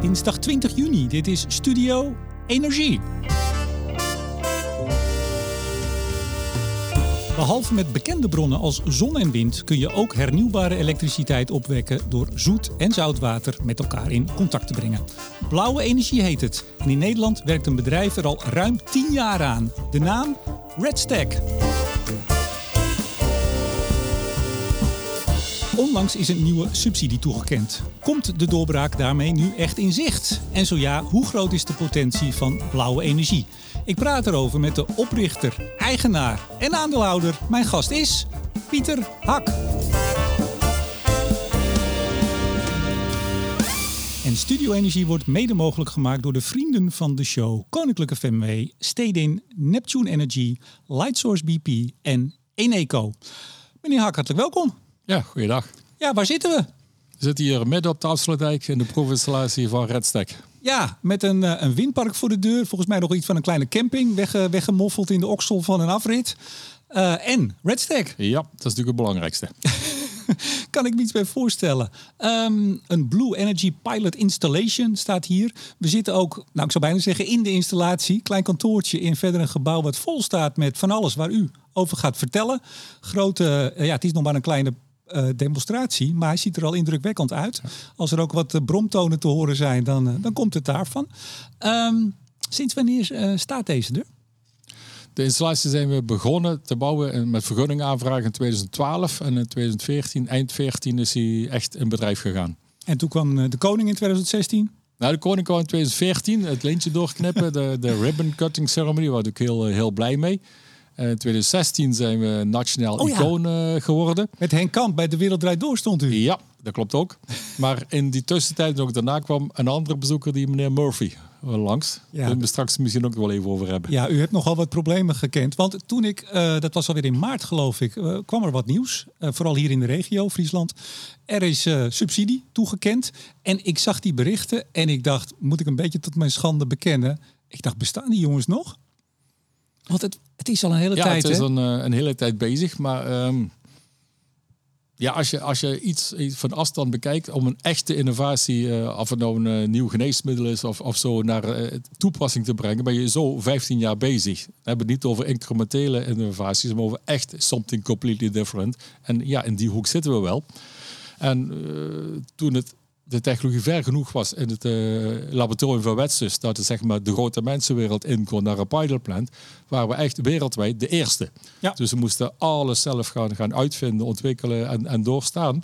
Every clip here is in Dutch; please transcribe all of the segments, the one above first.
Dinsdag 20 juni. Dit is Studio Energie. Behalve met bekende bronnen als zon en wind kun je ook hernieuwbare elektriciteit opwekken door zoet en zout water met elkaar in contact te brengen. Blauwe energie heet het. En in Nederland werkt een bedrijf er al ruim 10 jaar aan. De naam Redstack. Onlangs is een nieuwe subsidie toegekend. Komt de doorbraak daarmee nu echt in zicht? En zo ja, hoe groot is de potentie van blauwe energie? Ik praat erover met de oprichter, eigenaar en aandeelhouder. Mijn gast is Pieter Hak. En Studio Energie wordt mede mogelijk gemaakt door de vrienden van de show Koninklijke FMW, Stedin, Neptune Energy, Lightsource BP en Eneco. Meneer Hak, hartelijk welkom. Ja, goeiedag. Ja, waar zitten we? We zitten hier midden op de afsluitdijk in de proefinstallatie van Redstack. Ja, met een, eh, een windpark voor de deur. Volgens mij nog iets van een kleine camping. Wegge, weggemoffeld in de oksel van een afrit. Uh, en Redstack. Ja, dat is natuurlijk het belangrijkste. kan ik me iets bij voorstellen. Um, een Blue Energy Pilot Installation staat hier. We zitten ook, nou ik zou bijna zeggen, in de installatie. Klein kantoortje in verder een gebouw wat vol staat met van alles waar u over gaat vertellen. Grote, ja, het is nog maar een kleine uh, demonstratie, maar hij ziet er al indrukwekkend uit. Als er ook wat uh, bromtonen te horen zijn, dan, uh, dan komt het daarvan. Um, sinds wanneer staat deze er? De installatie zijn we begonnen te bouwen met vergunning aanvragen in 2012. En in 2014, eind 14, is hij echt in bedrijf gegaan. En toen kwam de koning in 2016? Nou, de koning kwam in 2014 het lintje doorknippen, de, de ribbon cutting ceremony, waar ik heel, heel blij mee. In 2016 zijn we nationaal oh, icoon ja. geworden. Met Henk Kamp bij De Wereld Draait Door stond u. Ja, dat klopt ook. maar in die tussentijd, nog daarna kwam een andere bezoeker, die meneer Murphy, langs. Ja. Daar we straks misschien ook wel even over hebben. Ja, u hebt nogal wat problemen gekend. Want toen ik, uh, dat was alweer in maart geloof ik, uh, kwam er wat nieuws. Uh, vooral hier in de regio, Friesland. Er is subsidie toegekend. En ik zag die berichten en ik dacht, moet ik een beetje tot mijn schande bekennen. Ik dacht, bestaan die jongens nog? Want het, het is al een hele ja, tijd. Het is een, een hele tijd bezig. Maar um, ja, als je, als je iets, iets van afstand bekijkt om een echte innovatie, uh, of het nou een uh, nieuw geneesmiddel is of, of zo, naar uh, toepassing te brengen, ben je zo 15 jaar bezig. We hebben het niet over incrementele innovaties, maar over echt something completely different. En ja, in die hoek zitten we wel. En toen het de technologie ver genoeg was in het uh, laboratorium van Wetsus, dat het zeg maar de grote mensenwereld in kon naar een pilotplant, waren we echt wereldwijd de eerste. Ja. Dus we moesten alles zelf gaan, gaan uitvinden, ontwikkelen en, en doorstaan.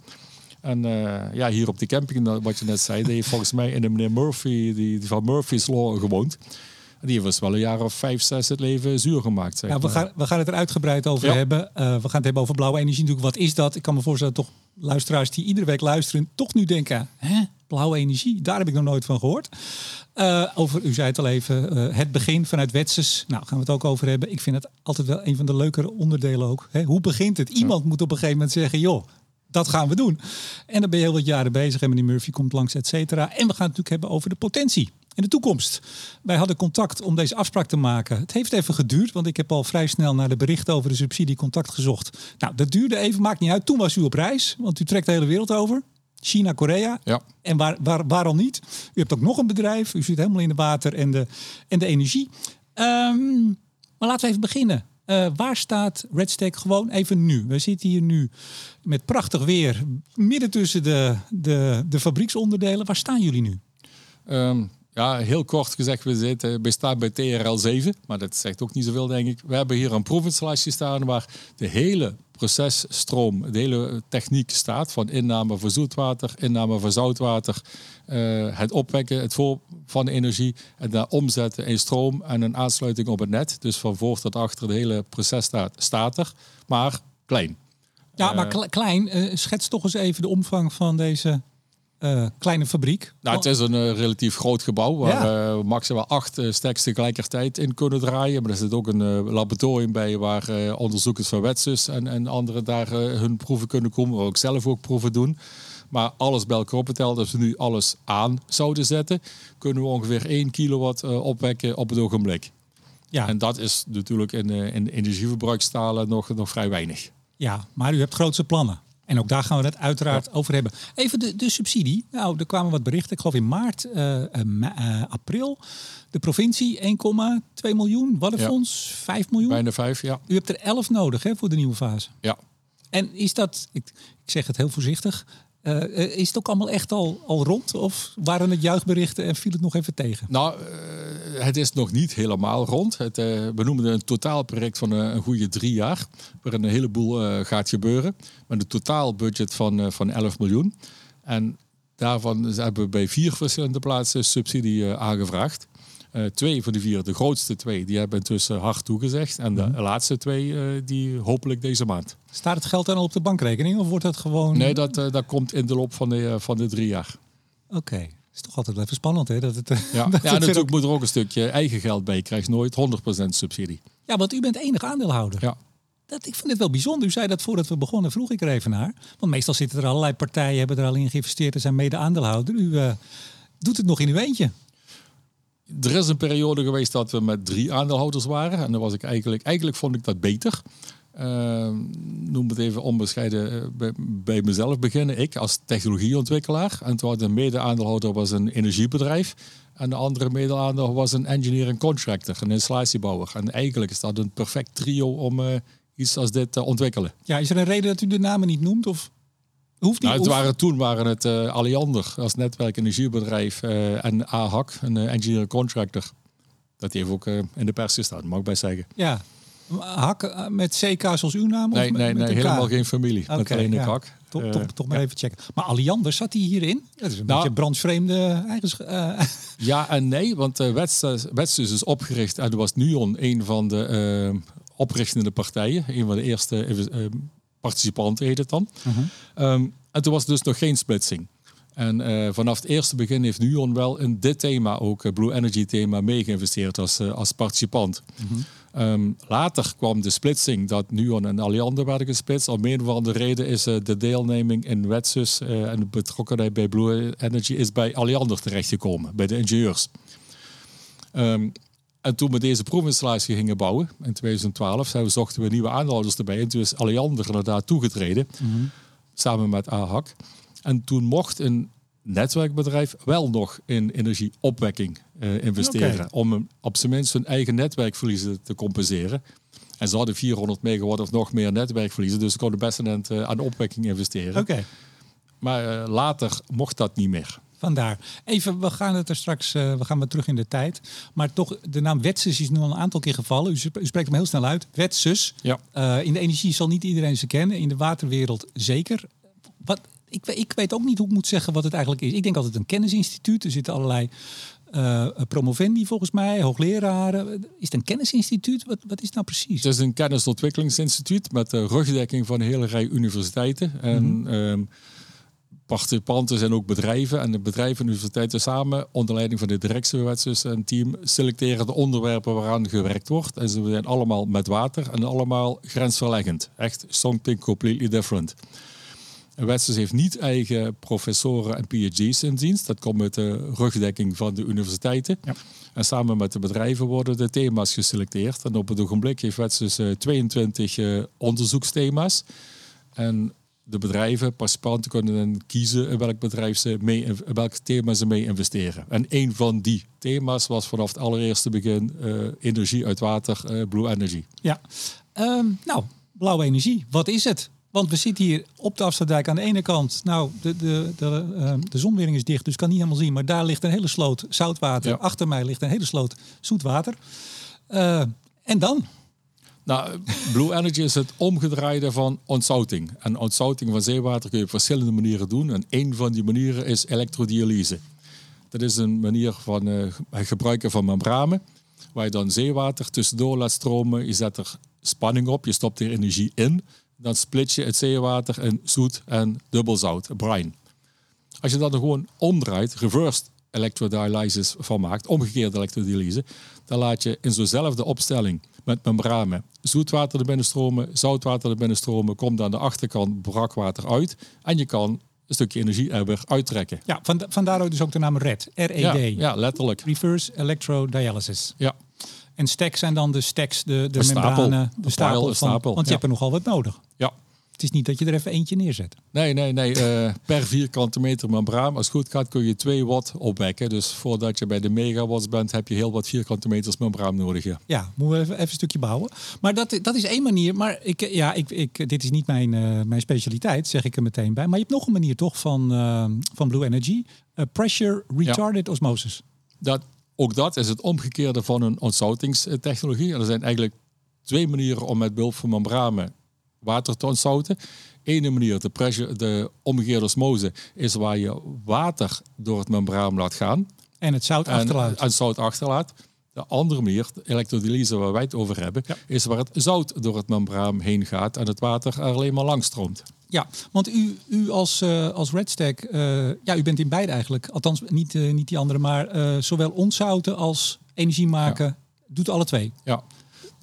En uh, ja, hier op de camping, wat je net zei, die heeft volgens mij in de meneer Murphy, die, die van Murphy's Law gewoond. Die heeft ons wel een jaar of vijf, zes het leven zuur gemaakt. Zeg ja, we, gaan, we gaan het er uitgebreid over ja. hebben. Uh, we gaan het hebben over blauwe energie. Natuurlijk, wat is dat? Ik kan me voorstellen toch luisteraars die iedere week luisteren, toch nu denken: hè, blauwe energie, daar heb ik nog nooit van gehoord. Uh, over, u zei het al even, uh, het begin vanuit Wetses. Nou, gaan we het ook over hebben. Ik vind het altijd wel een van de leukere onderdelen ook. Hè? Hoe begint het? Iemand ja. moet op een gegeven moment zeggen: joh, dat gaan we doen. En dan ben je heel wat jaren bezig en meneer Murphy komt langs, et cetera. En we gaan het natuurlijk hebben over de potentie in de toekomst. Wij hadden contact om deze afspraak te maken. Het heeft even geduurd, want ik heb al vrij snel naar de berichten over de subsidie contact gezocht. Nou, dat duurde even, maakt niet uit. Toen was u op reis, want u trekt de hele wereld over. China, Korea. Ja. En waar, waar, waarom niet? U hebt ook nog een bedrijf. U zit helemaal in de water en de, en de energie. Um, maar laten we even beginnen. Uh, waar staat Redstack gewoon even nu? We zitten hier nu met prachtig weer, midden tussen de, de, de fabrieksonderdelen. Waar staan jullie nu? Um, ja, heel kort gezegd, we zitten, we staan bij TRL 7, maar dat zegt ook niet zoveel, denk ik. We hebben hier een proefinstallatie staan waar de hele processtroom, de hele techniek staat van inname van zoetwater, inname van zoutwater, uh, het opwekken het voor van de energie en daar omzetten in stroom en een aansluiting op het net. Dus van voor tot achter, de hele proces staat, staat er, maar klein. Ja, maar uh, klein, uh, schets toch eens even de omvang van deze uh, kleine fabriek. Nou, het is een uh, relatief groot gebouw waar ja. uh, maximaal acht stacks tegelijkertijd in kunnen draaien. Maar er zit ook een laboratorium bij waar onderzoekers van Wetsus en, en anderen daar hun proeven kunnen komen. Waar ook zelf ook proeven doen. Maar alles bij elkaar opgeteld, als we nu alles aan zouden zetten, kunnen we ongeveer 1 kilowatt opwekken op het ogenblik. Ja. En dat is natuurlijk in, in energieverbruikstalen nog, nog vrij weinig. Ja, maar u hebt grootse plannen. En ook daar gaan we het uiteraard over hebben. Even de, de subsidie. Nou, er kwamen wat berichten. Ik geloof in maart, uh, uh, april. De provincie 1,2 miljoen. Waddenfonds ja. 5 miljoen. Bijna 5, ja. U hebt er 11 nodig hè, voor de nieuwe fase. Ja. En is dat, ik, ik zeg het heel voorzichtig, uh, is het ook allemaal echt al, al rond? Of waren het juichberichten en viel het nog even tegen? Nou, uh, het is nog niet helemaal rond. Het, we noemen het een totaalproject van een goede drie jaar. Waarin een heleboel gaat gebeuren. Met een totaalbudget van, van 11 miljoen. En daarvan hebben we bij vier verschillende plaatsen subsidie aangevraagd. Uh, twee van de vier, de grootste twee, die hebben intussen hard toegezegd. En de mm. laatste twee, uh, die hopelijk deze maand. Staat het geld dan al op de bankrekening of wordt dat gewoon... Nee, dat, uh, dat komt in de loop van de, van de drie jaar. Oké. Okay. is toch altijd even spannend, hè? Dat het, ja, dat ja het natuurlijk moet er ook een stukje eigen geld bij. Je krijgt nooit 100% subsidie. Ja, want u bent enig aandeelhouder. Ja. Dat, ik vind het wel bijzonder. U zei dat voordat we begonnen, vroeg ik er even naar. Want meestal zitten er allerlei partijen, hebben er al in geïnvesteerd en zijn mede-aandeelhouder. U doet het nog in uw eentje er is een periode geweest dat we met drie aandeelhouders waren. En dan was ik eigenlijk, eigenlijk vond ik dat beter. Uh, noem het even onbescheiden eh, bij, mezelf beginnen. Ik als technologieontwikkelaar. En toen had een mede-aandeelhouder was een energiebedrijf. En de andere mede-aandeelhouder was een engineering contractor, een installatiebouwer. En eigenlijk is dat een perfect trio om uh, iets als dit te ontwikkelen. Ja, is er een reden dat u de namen niet noemt? Of Hoeft niet, nou, het waren, toen waren het uh, Alliander als netwerk energiebedrijf uh, en AHAC, een uh, engineer contractor. Dat heeft ook in de pers gestaan, mag ik bij zeggen. Ja, Hak met CK zoals uw naam? Nee, of nee, met nee helemaal geen familie. Okay, met alleen ja. Hak. Toch, toch, toch maar even checken. Maar Alliander, zat hij hierin? Dat is een nou, beetje brandsvreemde eigenschappen. ja en nee, want uh, Wetstus is opgericht en er was Nuon een van de oprichtende partijen. Een van de eerste participanten heet het dan. um, en toen was dus nog geen splitsing. En uh, vanaf het eerste begin heeft Nuon wel in dit thema, ook uh, Blue Energy thema, meegeïnvesteerd als, uh, als participant. Mm um, later kwam de splitsing dat Nuon en Alliander werden gesplitst. Om een of andere reden is de deelneming in Wetsus en de betrokkenheid bij Blue Energy is bij Alliander terechtgekomen, bij de ingenieurs. Um, en toen we deze proefinstallatie gingen bouwen in 2012, we zochten we nieuwe aandeelhouders erbij. En toen is Alliander inderdaad toegetreden, mm samen met AHAC. En toen mocht een netwerkbedrijf wel nog in energieopwekking uh, investeren. Om op zijn minst hun eigen netwerkverliezen te compenseren. En ze hadden 400 megawatt of nog meer netwerkverliezen. Dus ze konden best aan, uh, aan opwekking investeren. Okay. Maar uh, later mocht dat niet meer. Vandaar. Even, we gaan het er straks, uh, we gaan weer terug in de tijd. Maar toch, de naam Wetsus is nu al een aantal keer gevallen. U, u spreekt hem heel snel uit. Wetsus. Ja. Uh, in de energie zal niet iedereen ze kennen. In de waterwereld zeker. Wat, ik, ik weet ook niet hoe ik moet zeggen wat het eigenlijk is. Ik denk altijd een kennisinstituut. Er zitten allerlei uh, promovendi volgens mij, hoogleraren. Is het een kennisinstituut? Wat, wat is het nou precies? Het is een kennisontwikkelingsinstituut met de rugdekking van een hele rij universiteiten. En mm -hmm participanten zijn ook bedrijven. En de bedrijven en universiteiten samen, onder leiding van de directiewetsus en team, selecteren de onderwerpen waaraan gewerkt wordt. En ze zijn allemaal met water en allemaal grensverleggend. Echt something completely different. Wetsus heeft niet eigen professoren en PhD's in dienst. Dat komt met de rugdekking van de universiteiten. Ja. En samen met de bedrijven worden de thema's geselecteerd. En op het ogenblik heeft Wetsus 22 uh, onderzoeksthema's. En de bedrijven, participanten kunnen dan kiezen in welk bedrijf ze mee, in welk thema ze mee investeren. En een van die thema's was vanaf het allereerste begin uh, energie uit water, uh, Blue Energy. Ja, um, nou, blauwe energie, wat is het? Want we zitten hier op de Afsterdijk aan de ene kant. Nou, de, de, de, uh, de zonwering is dicht, dus kan niet helemaal zien. Maar daar ligt een hele sloot zoutwater. Ja. Achter mij ligt een hele sloot zoetwater. en dan? Nou, Blue Energy is het omgedraaide van ontzouting. En ontzouting van zeewater kun je op verschillende manieren doen. En een van die manieren is elektrodialyse. Dat is een manier van uh, gebruiken van membranen, waar je dan zeewater tussendoor laat stromen. Je zet er spanning op, je stopt er energie in. Dan split je het zeewater in zoet en dubbelzout, brine. Als je dat dan gewoon omdraait, reversed elektrodialysis van maakt, omgekeerde elektrodialyse, dan laat je in zo'nzelfde opstelling met membranen zoetwater er binnen stromen, zoutwater er binnen stromen, komt aan de achterkant brakwater uit en je kan een stukje energie er uittrekken. Ja, van, vandaar dus ook de naam RED. R-E-D. Ja, ja, letterlijk. Reverse Electrodialysis. Ja. En stacks zijn dan de stacks, de, de membranen, de stapel. stapel want je hebt er nogal wat nodig. Ja. Het is niet dat je er even eentje neerzet. Nee, nee, nee. Uh, per vierkante meter membraan, als het goed gaat, kun je 2 watt opwekken. Dus voordat je bij de megawatts bent, heb je heel wat vierkante meters membraan nodig. Ja, ja moeten we even, even een stukje bouwen. Maar dat, dat is één manier. Maar ik, ja, ik, ik, dit is niet mijn, uh, mijn specialiteit, zeg ik er meteen bij. Maar je hebt nog een manier toch van, uh, van Blue Energy. pressure retarded osmosis. Dat, ook dat is het omgekeerde van een ontsoutingstechnologie. er zijn eigenlijk twee manieren om met behulp van membranen water te ontzouten. Ene manier, de, pressure, de omgekeerde osmose, is waar je water door het membraan laat gaan. En het zout achterlaat. En het zout achterlaat. De andere manier, de elektrolyse waar wij het over hebben, is waar het zout door het membraan heen gaat en het water er alleen maar langs stroomt. Ja, want u, u als, uh, als Redstack, uh, ja, u bent in beide eigenlijk. Althans, niet, uh, niet die andere, maar zowel ontzouten als energie maken, doet alle twee. Ja,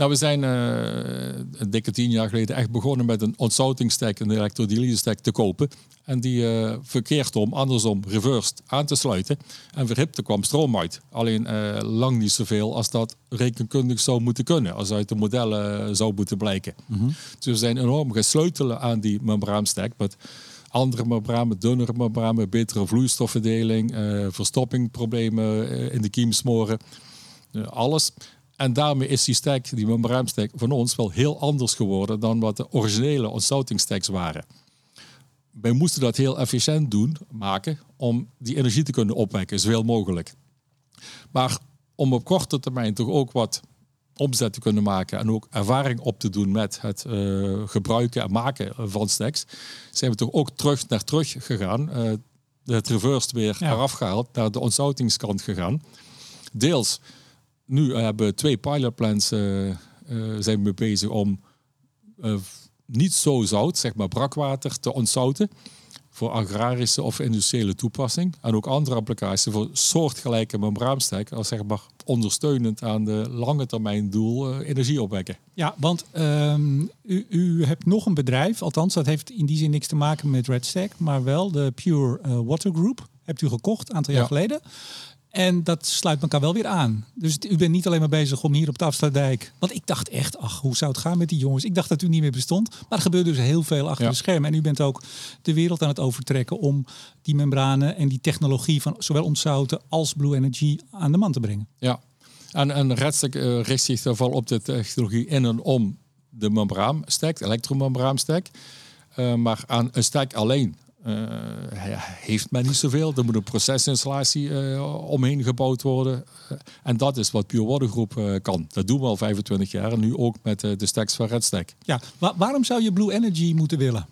nou, we zijn uh, een dikke tien jaar geleden echt begonnen met een ontsoutingstack, een elektrolyse te kopen. En die uh, verkeerd om, andersom, reversed aan te sluiten. En verhipte kwam stroom uit. Alleen uh, lang niet zoveel als dat rekenkundig zou moeten kunnen. Als uit de modellen zou moeten blijken. Mm Dus we zijn enorm gesleutelen aan die membraanstack. Met andere membranen, dunnere membranen, betere vloeistofverdeling, verstoppingproblemen in de kiemsmoren. alles. En daarmee is die stack, die membraanstack van ons, wel heel anders geworden dan wat de originele ontsoutingstacks waren. Wij moesten dat heel efficiënt doen, maken, om die energie te kunnen opwekken, zoveel mogelijk. Maar om op korte termijn toch ook wat omzet te kunnen maken en ook ervaring op te doen met het uh, gebruiken en maken van stacks, zijn we toch ook terug naar terug gegaan. Uh, het reversed weer ja. eraf gehaald, naar de ontsoutingskant gegaan. Deels nu hebben we twee pilotplans uh, uh, zijn we bezig om niet zo zout, zeg maar brakwater, te ontzouten voor agrarische of industriële toepassing. En ook andere applicaties voor soortgelijke membraanstek, als zeg maar ondersteunend aan de lange termijn doel energie opwekken. Ja, want um, u, u, hebt nog een bedrijf, althans dat heeft in die zin niks te maken met Redstack, maar wel de Pure Water Group. Hebt u gekocht een aantal jaar geleden. En dat sluit elkaar wel weer aan. Dus u bent niet alleen maar bezig om hier op de Afsluitdijk. Want ik dacht echt, ach, hoe zou het gaan met die jongens? Ik dacht dat u niet meer bestond. Maar er gebeurt dus heel veel achter de schermen. En u bent ook de wereld aan het overtrekken om die membranen en die technologie van zowel ontzouten als Blue Energy aan de man te brengen. Ja, en, en Redstek uh, richt zich vooral op de technologie in en om de membraanstack, elektromembraanstack. Uh, maar aan een stack alleen uh, heeft men niet zoveel. Er moet een procesinstallatie uh, omheen gebouwd worden. Uh, en dat is wat Pure Water Groep kan. Dat doen we al 25 jaar. En nu ook met de stacks van Redstack. Ja, wa waarom zou je Blue Energy moeten willen?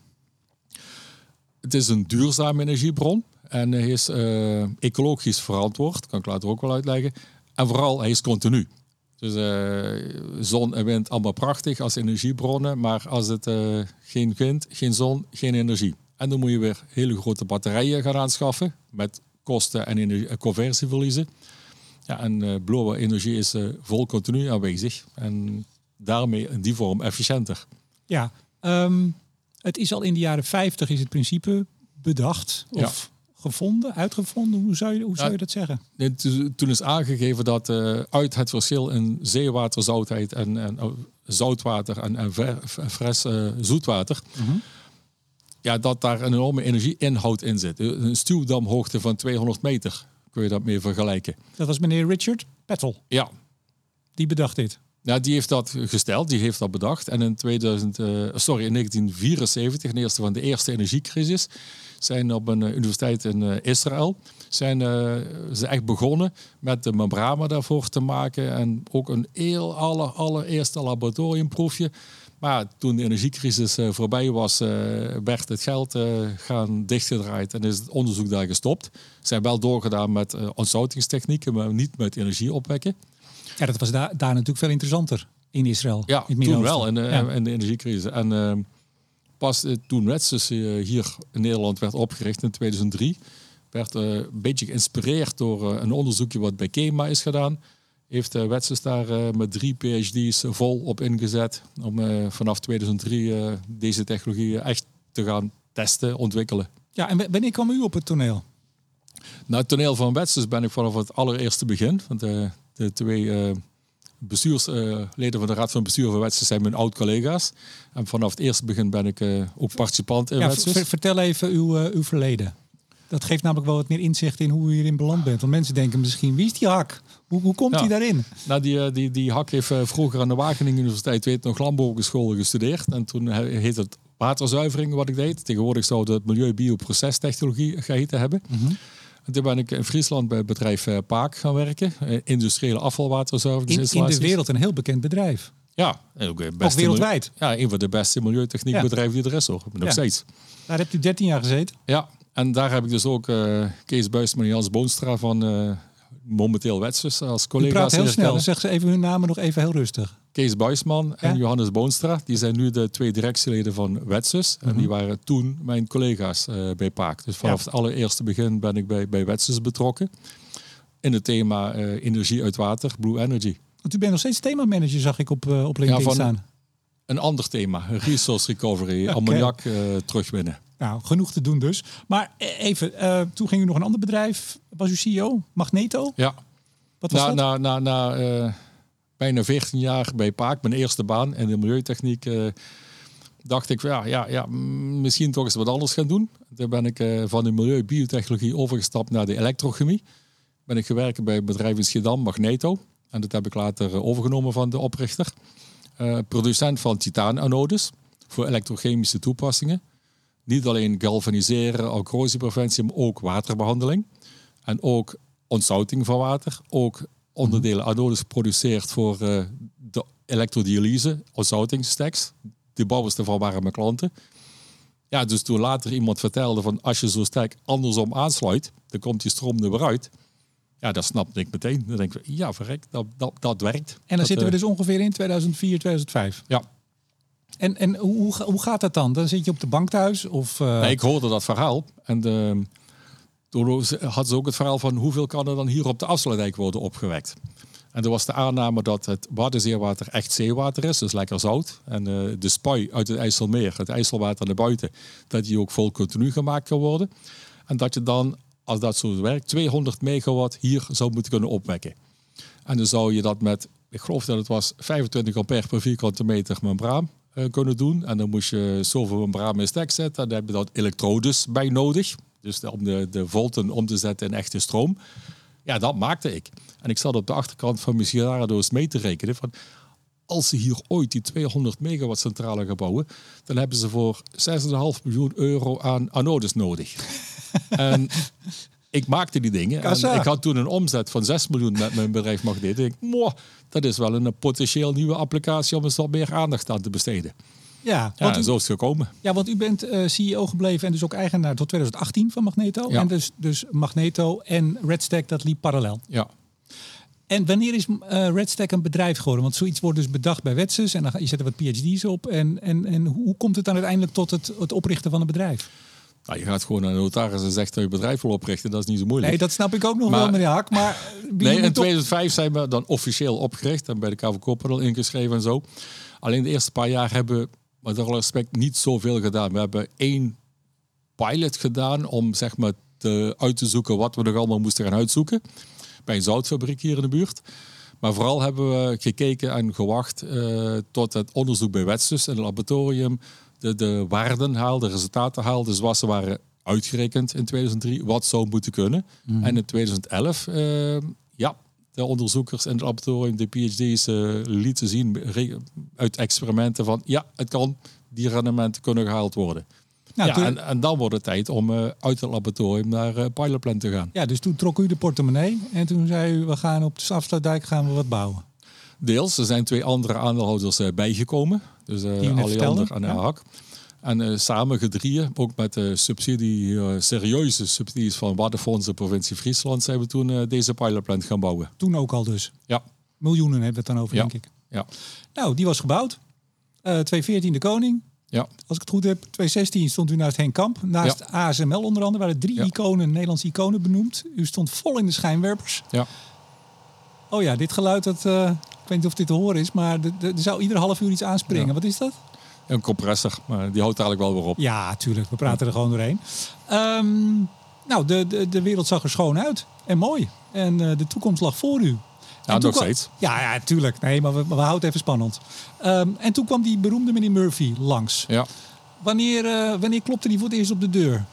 Het is een duurzame energiebron. En hij is ecologisch verantwoord. Kan ik later ook wel uitleggen. En vooral, hij is continu. Dus zon en wind allemaal prachtig als energiebronnen. Maar als het geen wind, geen zon, geen energie. En dan moet je weer hele grote batterijen gaan aanschaffen met kosten en conversieverliezen. Ja, en uh, blauwe energie is uh, vol continu aanwezig en daarmee in die vorm efficiënter. Ja, um, het is al in de jaren 50 is het principe bedacht of gevonden, uitgevonden. Hoe zou je, hoe zou je dat zeggen? Nee, toen is aangegeven dat uh, uit het verschil in zeewaterzoutheid en, en zoutwater en, en fres zoetwater. Mhm ja, dat daar een enorme energieinhoud in zit. Een stuwdamhoogte van 200 meter kun je dat mee vergelijken. Dat was meneer Richard Pettel. Ja. Die bedacht dit. Ja, die heeft dat gesteld, die heeft dat bedacht. En in, 2000, uh, sorry, in 1974, de eerste van de eerste energiecrisis, zijn op een uh, universiteit in uh, Israël zijn ze echt begonnen met de membranen daarvoor te maken. En ook een heel aller, allereerste laboratoriumproefje maar toen de energiecrisis uh, voorbij was, uh, werd het geld uh, gaan dichtgedraaid en is het onderzoek daar gestopt. Zijn wel doorgedaan met ontzoutingstechnieken, maar niet met energie opwekken. Ja, dat was daar, daar natuurlijk veel interessanter in Israël. Ja, in toen wel, in, in, de energiecrisis. En pas toen Redsys hier in Nederland werd opgericht in 2003, werd een beetje geïnspireerd door een onderzoekje wat bij KEMA is gedaan heeft uh, daar uh, met drie PhD's vol op ingezet om uh, vanaf 2003 deze technologie echt te gaan testen, ontwikkelen. Ja, en wanneer kwam u op het toneel? Nou, het toneel van Wetsels ben ik vanaf het allereerste begin. Want de twee bestuursleden van de Raad van Bestuur van Wetsus zijn mijn oud-collega's. En vanaf het eerste begin ben ik ook participant in ja. Vertel even uw, uw verleden. Dat geeft namelijk wel wat meer inzicht in hoe u hierin beland bent. Want mensen denken misschien, wie is die hak? Hoe, hoe komt hij daarin? Nou, die, die, die hak heeft vroeger aan de Wageningen Universiteit, weet nog, landbouwschool gestudeerd. En toen heet het waterzuivering wat ik deed. Tegenwoordig zou het milieu bioprocestechnologie geheten hebben. Mm En toen ben ik in Friesland bij het bedrijf eh, Paak gaan werken. Eh, industriële afvalwaterzuivering. In, in de wereld een heel bekend bedrijf. Ja, ook best wereldwijd. Ja, een van de beste milieutechniekbedrijven die er is hoor. Nog steeds. Daar hebt u 13 jaar gezeten? Ja, en daar heb ik dus ook uh, Kees Buisman en Jans Boonstra van uh, momenteel Wetsus als collega's. Praat heel snel, zeg ze even hun namen nog even heel rustig. Kees Buisman en Johannes Boonstra. Die zijn nu de twee directieleden van Wetsus. En die mhm. waren toen mijn collega's uh, bij Paak. Dus vanaf het allereerste begin ben ik bij, bij Wetsus betrokken. In het thema uh, energie uit water, Blue Energy. Want u bent nog steeds themamanager, zag ik op, uh, op LinkedIn ja, staan. Een ander thema, resource recovery, okay. ammoniak terugwinnen. Nou, genoeg te doen dus. Maar even, toen ging u nog een ander bedrijf. Was u CEO? Magneto? Ja. Wat was na, dat? Na, na, na bijna 14 jaar bij Paak, mijn eerste baan in de milieutechniek, uh, dacht ik, ja, ja, ja, misschien toch eens wat anders gaan doen. Toen ben ik uh, van de milieu-biotechnologie overgestapt naar de elektrochemie. Ben ik gewerkt bij het bedrijf in Schiedam, Magneto. En dat heb ik later eh, overgenomen van de oprichter. producent van titaananodes voor elektrochemische toepassingen. Niet alleen galvaniseren, corrosiepreventie, maar ook waterbehandeling. En ook ontzouting van water. Ook onderdelen anodes geproduceerd voor uh, de elektrodialyse, onzoutingsstacks. Die bouwers daarvan waren mijn klanten. Ja, dus toen later iemand vertelde van als je zo sterk andersom aansluit, dan komt die stroom er weer uit. Ja, dat snapte ik meteen. Dan denk ik, ja, verrek, dat, dat, dat werkt. En dan zitten we eh, dus ongeveer in 2004, 2005. Ja. En, en hoe, hoe gaat dat dan? Dan zit je op de bank thuis? Of, uh... nee, ik hoorde dat verhaal. En de, toen hadden ze ook het verhaal van hoeveel kan er dan hier op de afsluitdijk worden opgewekt. En er was de aanname dat het Waddenzeewater echt zeewater is, dus lekker zout. En uh, de spui uit het IJsselmeer, het IJsselwater naar buiten, dat die ook vol continu gemaakt kan worden. En dat je dan, als dat zo werkt, 200 megawatt hier zou moeten kunnen opwekken. En dan zou je dat met, ik geloof dat het was 25 ampère per vierkante meter membraan kunnen doen. En dan moest je zoveel membraan in stek zetten. Dan heb je dat elektrodes bij nodig. Dus om de, de volten om te zetten in echte stroom. Ja, dat maakte ik. En ik zat op de achterkant van mijn scenario's mee te rekenen van... Als ze hier ooit die 200 megawatt centrale gaan bouwen... dan hebben ze voor 6,5 miljoen euro aan anodes nodig. en ik maakte die dingen. En ik had toen een omzet van 6 miljoen met mijn bedrijf Magneet. Ik dat is wel een potentieel nieuwe applicatie om eens wat meer aandacht aan te besteden. Ja, ja u, zo is het gekomen. Ja, want u bent uh, eh, CEO gebleven en dus ook eigenaar tot 2018 van Magneto. Ja. En dus, dus Magneto en Redstack, dat liep parallel. Ja. En wanneer is uh, Redstack een bedrijf geworden? Want zoiets wordt dus bedacht bij Wetsus en dan je zet er wat PhD's op. En, en, en hoe komt het dan uiteindelijk tot het, het oprichten van een bedrijf? Nou, je gaat gewoon naar de notaris en zegt dat je bedrijf wil oprichten. Dat is niet zo moeilijk. Nee, dat snap ik ook nog wel, meneer Hak. Maar nee, in 2005 zijn we dan officieel opgericht en bij de KV al ingeschreven en zo. Alleen de eerste paar jaar hebben met alle respect, niet zoveel gedaan. We hebben één pilot gedaan om zeg maar te, uit te zoeken wat we nog allemaal moesten gaan uitzoeken. Bij een zoutfabriek hier in de buurt. Maar vooral hebben we gekeken en gewacht uh, tot het onderzoek bij Wetsus in het laboratorium de, de waarden haalde, de resultaten haalde, zoals ze waren uitgerekend in 2003, wat zou moeten kunnen. Mhm. En in 2011, uh, eh, ja, de onderzoekers in het laboratorium, de PhD's, uh, lieten zien uit experimenten van ja, het kan, die rendementen kunnen gehaald worden. Nou, ja, en, en, dan wordt het tijd om uh, uit het laboratorium naar uh, pilotplan te gaan. Ja, dus toen trok u de portemonnee en toen zei u, we gaan op de afsluitdijk gaan we wat bouwen. Deels, er zijn twee andere aandeelhouders bijgekomen. Dus uh, Alliander en ja. En uh, samen gedrieën, ook met de subsidie, uh, serieuze subsidies van Waddenfonds de provincie Friesland, zijn we toen deze pilotplant gaan bouwen. Toen ook al dus? Ja. Miljoenen hebben we het dan over, denk ik. Ja. Nou, die was gebouwd. 2014 de koning. Ja. Als ik het goed heb, 2016 stond u naast Henk Kamp. Naast ASML onder andere waren drie iconen, Nederlandse iconen benoemd. U stond vol in de schijnwerpers. Ja. Oh ja, dit geluid, dat, weet niet of dit te horen is, maar er zou ieder half uur iets aanspringen. Wat is dat? Een compressor, maar die houdt eigenlijk wel weer op. Ja, tuurlijk. We praten er gewoon doorheen. Um, nou, de, de, de wereld zag er schoon uit en mooi. En uh, de toekomst lag voor u. Ja, nog steeds. Ja, ja, tuurlijk. Nee, maar we, we houden het even spannend. Ehm, en toen kwam die beroemde meneer Murphy langs. Ja. Wanneer, uh, wanneer klopte hij voor het eerst op de deur?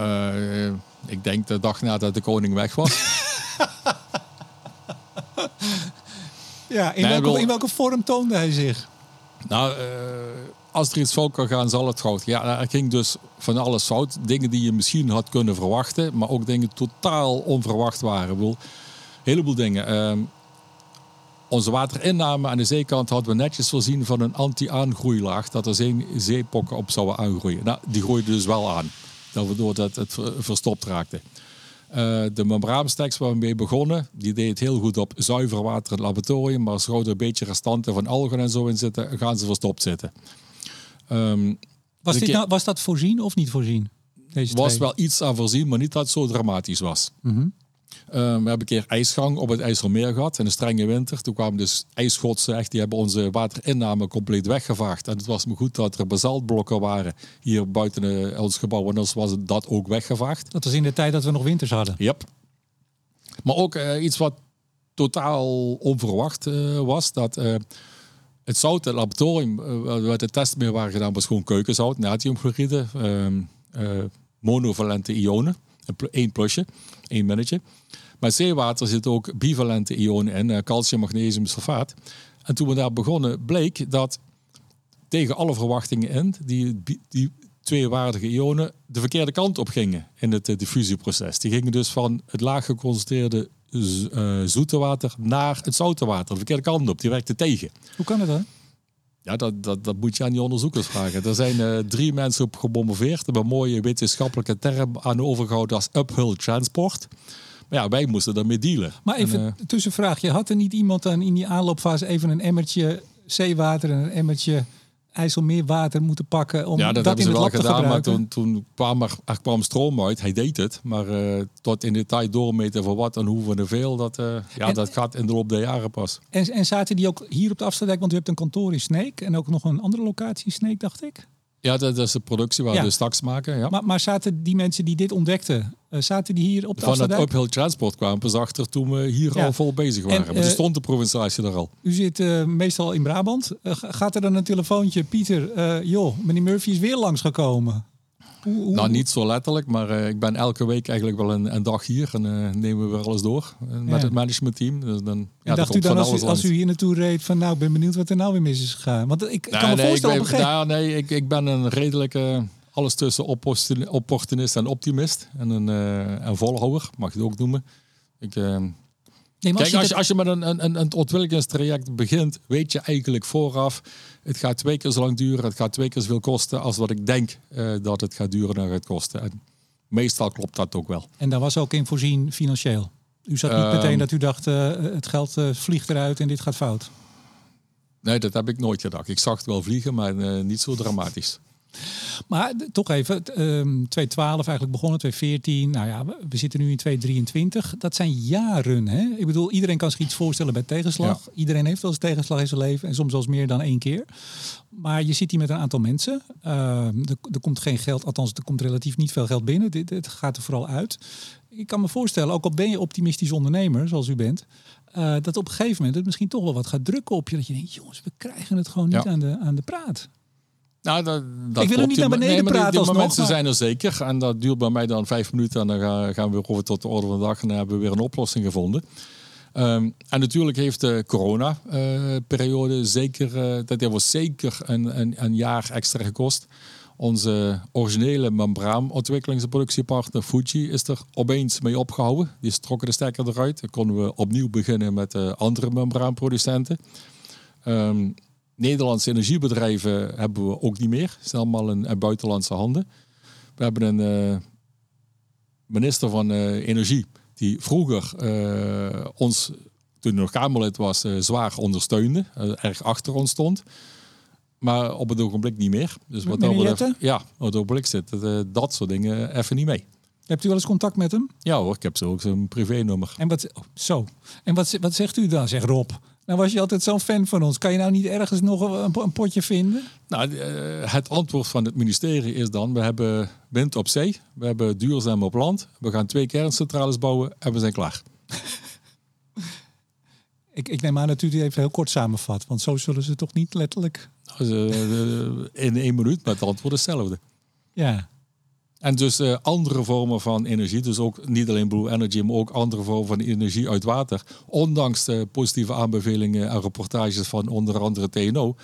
Uh, ik denk de dag nadat de koning weg was. ja, in, welke, in welke vorm toonde hij zich? Nou, uh, als er iets fout kan gaan, zal het fout. Ja, er ging dus van alles fout. Dingen die je misschien had kunnen verwachten, maar ook dingen totaal onverwacht waren. Ik bedoel, een heleboel dingen. Uh, onze waterinname aan de zeekant hadden we netjes voorzien van een anti-aangroeilaag. Dat er geen zeepokken op zouden aangroeien. Nou, die groeide dus wel aan. Waardoor dat het verstopt raakte. Uh, de membraansteks waar we mee begonnen, die deed het heel goed op zuiver water in het laboratorium. Maar als er een beetje restanten van algen en zo in zitten, gaan ze verstopt zitten. Um, was, dit nou, was dat voorzien of niet voorzien? Deze was wel iets aan voorzien, maar niet dat het zo dramatisch was. Mm we hebben een keer ijsgang op het IJsselmeer gehad in een strenge winter. Toen kwamen dus ijsschotsen echt, die hebben onze waterinname compleet weggevaagd. En het was me goed dat er basaltblokken waren hier buiten uh, ons gebouw. En dan was dat ook weggevaagd. Dat was in de tijd dat we nog winters hadden. Yep. Maar ook uh, iets wat totaal onverwacht uh, was, dat het zout, het laboratorium waar de test mee waren gedaan, was gewoon keukenzout, natriumchloride, monovalente ionen, één plusje, één minnetje. Maar zeewater zit ook bivalente ionen in, eh, calcium, magnesium, sulfaat. En toen we daar begonnen, bleek dat tegen alle verwachtingen in, die, die twee waardige ionen de verkeerde kant op gingen in het eh, diffusieproces. Die gingen dus van het laag geconcentreerde uh, zoete water naar het zoute water. De verkeerde kant op, die werkte tegen. Hoe kan het dan? Ja, dat, dat, dat moet je aan die onderzoekers vragen. Er zijn drie mensen op gebombardeerd. Hebben een mooie wetenschappelijke term aan overgehouden als uphill transport. Maar ja, wij moesten daarmee dealen. Maar even en, uh, tussenvraagje. Had er niet iemand dan in die aanloopfase even een emmertje zeewater en een emmertje IJsselmeerwater moeten pakken om ja, dat, dat in het wel gedaan, maar toen, toen kwam er, er kwam stroom uit. Hij deed het, maar uh, tot in detail doormeten voor wat en hoe en veel, dat, uh, ja, en, dat gaat in de loop der jaren pas. En, en zaten die ook hier op de afstandijk, want u hebt een kantoor in Sneek en ook nog een andere locatie in Sneek, dacht ik? Ja, dat is de productie waar ja. we straks maken. Ja. Maar, maar zaten die mensen die dit ontdekten, uh, zaten die hier op de Van het uphill transport kwamen pas achter toen we hier ja. al vol bezig waren. En, uh, maar er stond de provinciatie er al. U zit uh, meestal in Brabant. gaat er dan een telefoontje, Pieter, joh, meneer Murphy is weer langsgekomen. Hoe, hoe... Nou, niet zo letterlijk, maar uh, ik ben elke week eigenlijk wel een, een dag hier en uh, nemen we weer alles door uh, met ja. het managementteam. Dus dan, ja, dacht u dan als u, als u, hier naartoe reed van nou, ik ben benieuwd wat er nou weer mis is gegaan? Want ik, nee, kan me nee, voorstellen ik, op een gegeven nou, Nee, ik, ik ben een redelijke alles tussen opportunist en optimist. En een, een volhouder, mag je het ook noemen. Ik, Nee, Kijk, als je, als je, als je met een, een, een ontwikkelingstraject begint, weet je eigenlijk vooraf, het gaat twee keer zo lang duren, het gaat twee keer zoveel kosten als wat ik denk uh, dat het gaat duren en gaat kosten. En meestal klopt dat ook wel. En daar was ook in voorzien financieel? U zat niet uh, meteen dat u dacht, uh, het geld vliegt eruit en dit gaat fout? Nee, dat heb ik nooit gedacht. Ik zag het wel vliegen, maar niet zo dramatisch. Maar toch even, um, 2012 eigenlijk begonnen, 2014. Nou ja, we, we zitten nu in 2023. Dat zijn jaren. Hè? Ik bedoel, iedereen kan zich iets voorstellen bij tegenslag. Ja. Iedereen heeft wel eens tegenslag in zijn leven en soms zelfs meer dan één keer. Maar je zit hier met een aantal mensen. Uh, er, er, komt geen geld, althans er komt relatief niet veel geld binnen. Dit, het gaat er vooral uit. Ik kan me voorstellen, ook al ben je optimistisch ondernemer, zoals u bent, uh, dat op een gegeven moment het misschien toch wel wat gaat drukken op je. Dat je denkt, jongens, we krijgen het gewoon niet ja. aan, de, aan de praat. Nou, dat, dat ik wil er niet naar beneden nee, praten. Die, die momenten maar... zijn er zeker. En dat duurt bij mij dan vijf minuten. En dan gaan we over tot de orde van de dag. En dan hebben we weer een oplossing gevonden. Um, en natuurlijk heeft de corona-periode uh, zeker, uh, dat heeft ons zeker een, een, een, jaar extra gekost. Onze originele membraanontwikkelings- en productiepartner Fuji is er opeens mee opgehouden. Die trokken de stekker eruit. Dan konden we opnieuw beginnen met uh, andere membraanproducenten. Um, Nederlandse energiebedrijven hebben we ook niet meer. Het zijn allemaal in, in buitenlandse handen. We hebben een uh, minister van uh, Energie die vroeger uh, ons, toen hij nog Kamerlid was, zwaar ondersteunde. erg achter ons stond. Maar op het ogenblik niet meer. Dus wat dat betreft, ja, op het ogenblik zit dat soort dingen even niet mee. Hebt u wel eens contact met hem? Ja hoor, ik heb zo ook zijn privénummer. En wat, oh, zo. En wat, wat zegt u dan? Zegt Rob. Nou was je altijd zo'n fan van ons. Kan je nou niet ergens nog een, een potje vinden? Nou, uh, het antwoord van het ministerie is dan... we hebben wind op zee, we hebben duurzaam op land... we gaan twee kerncentrales bouwen en we zijn klaar. Ik, ik neem aan dat u die even heel kort samenvat, want zo zullen ze toch niet letterlijk. Nou, in één minuut, maar het antwoord is hetzelfde. Ja. En dus uh, andere vormen van energie, dus ook niet alleen Blue Energy, maar ook andere vormen van energie uit water. Ondanks de positieve aanbevelingen en rapportages van onder andere TNO,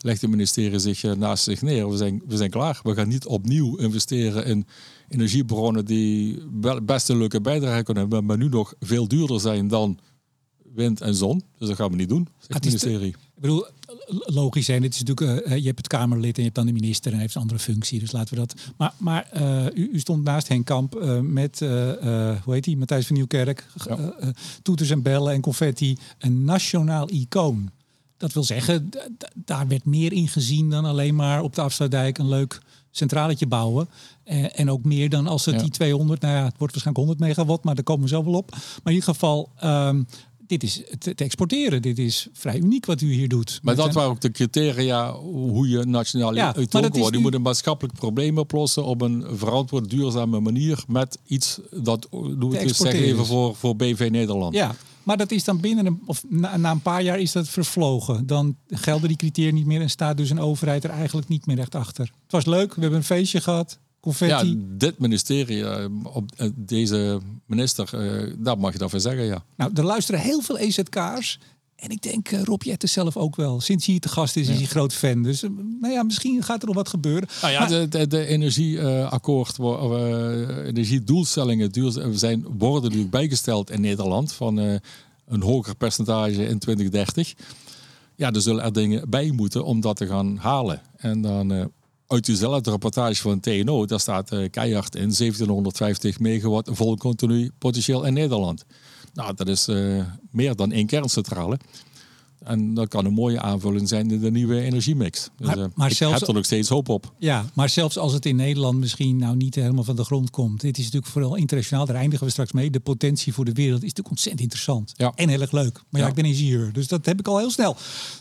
legt het ministerie zich uh, naast zich neer. We zijn, we zijn klaar. We gaan niet opnieuw investeren in energiebronnen die best een leuke bijdrage kunnen hebben, maar nu nog veel duurder zijn dan wind en zon. Dus dat gaan we niet doen, zegt het ministerie. Ik bedoel, logisch zijn. Het is natuurlijk, uh, je hebt het Kamerlid en je hebt dan de minister en hij heeft een andere functie. Dus laten we dat. Maar, maar uh, u, u, stond naast Henk Kamp uh, met, hoe heet hij, Matthijs van Nieuwkerk. Ja. toeters en bellen en confetti. Een nationaal icoon. Dat wil zeggen, daar werd meer in gezien dan alleen maar op de Afsluitdijk een leuk centraletje bouwen. en ook meer dan als het ja. die 200, nou ja, het wordt waarschijnlijk 100 megawatt, maar daar komen we zo wel op. Maar in ieder geval, um, dit is te, te, exporteren. Dit is vrij uniek wat u hier doet. Maar dat waren ook de criteria hoe je nationaal ja, wordt. Je moet een maatschappelijk probleem oplossen op een verantwoord duurzame manier met iets dat, doe ik zeggen even voor, voor BV Nederland. Ja, maar dat is dan binnen een, of na, na, een paar jaar is dat vervlogen. Dan gelden die criteria niet meer en staat dus een overheid er eigenlijk niet meer echt achter. Het was leuk, we hebben een feestje gehad. Confetti. Ja, dit ministerie, uh, op uh, deze minister, uh, daar mag je van zeggen, ja. Nou, er luisteren heel veel EZK'ers. En ik denk Rob Jetten zelf ook wel. Sinds hij hier te gast is, ja. is hij groot fan. Dus nou ja, misschien gaat er nog wat gebeuren. Nou ja, maar... de, de, de energieakkoord, energiedoelstellingen duur, zijn, worden natuurlijk bijgesteld in Nederland van een hoger percentage in 2030. Ja, er zullen er dingen bij moeten om dat te gaan halen. En dan uit dezelfde rapportage van TNO, daar staat uh, keihard in 1750 megawatt vol continu potentieel in Nederland. Nou, dat is uh, meer dan één kerncentrale. En dat kan een mooie aanvulling zijn in de nieuwe energiemix. Dus, maar, maar ik zelfs, heb er nog steeds hoop op. Ja, maar zelfs als het in Nederland misschien nou niet helemaal van de grond komt. Dit is natuurlijk vooral internationaal, daar eindigen we straks mee. De potentie voor de wereld is natuurlijk ontzettend interessant. Ja. En heel erg leuk. Maar ja, ja ik ben ingenieur, dus dat heb ik al heel snel.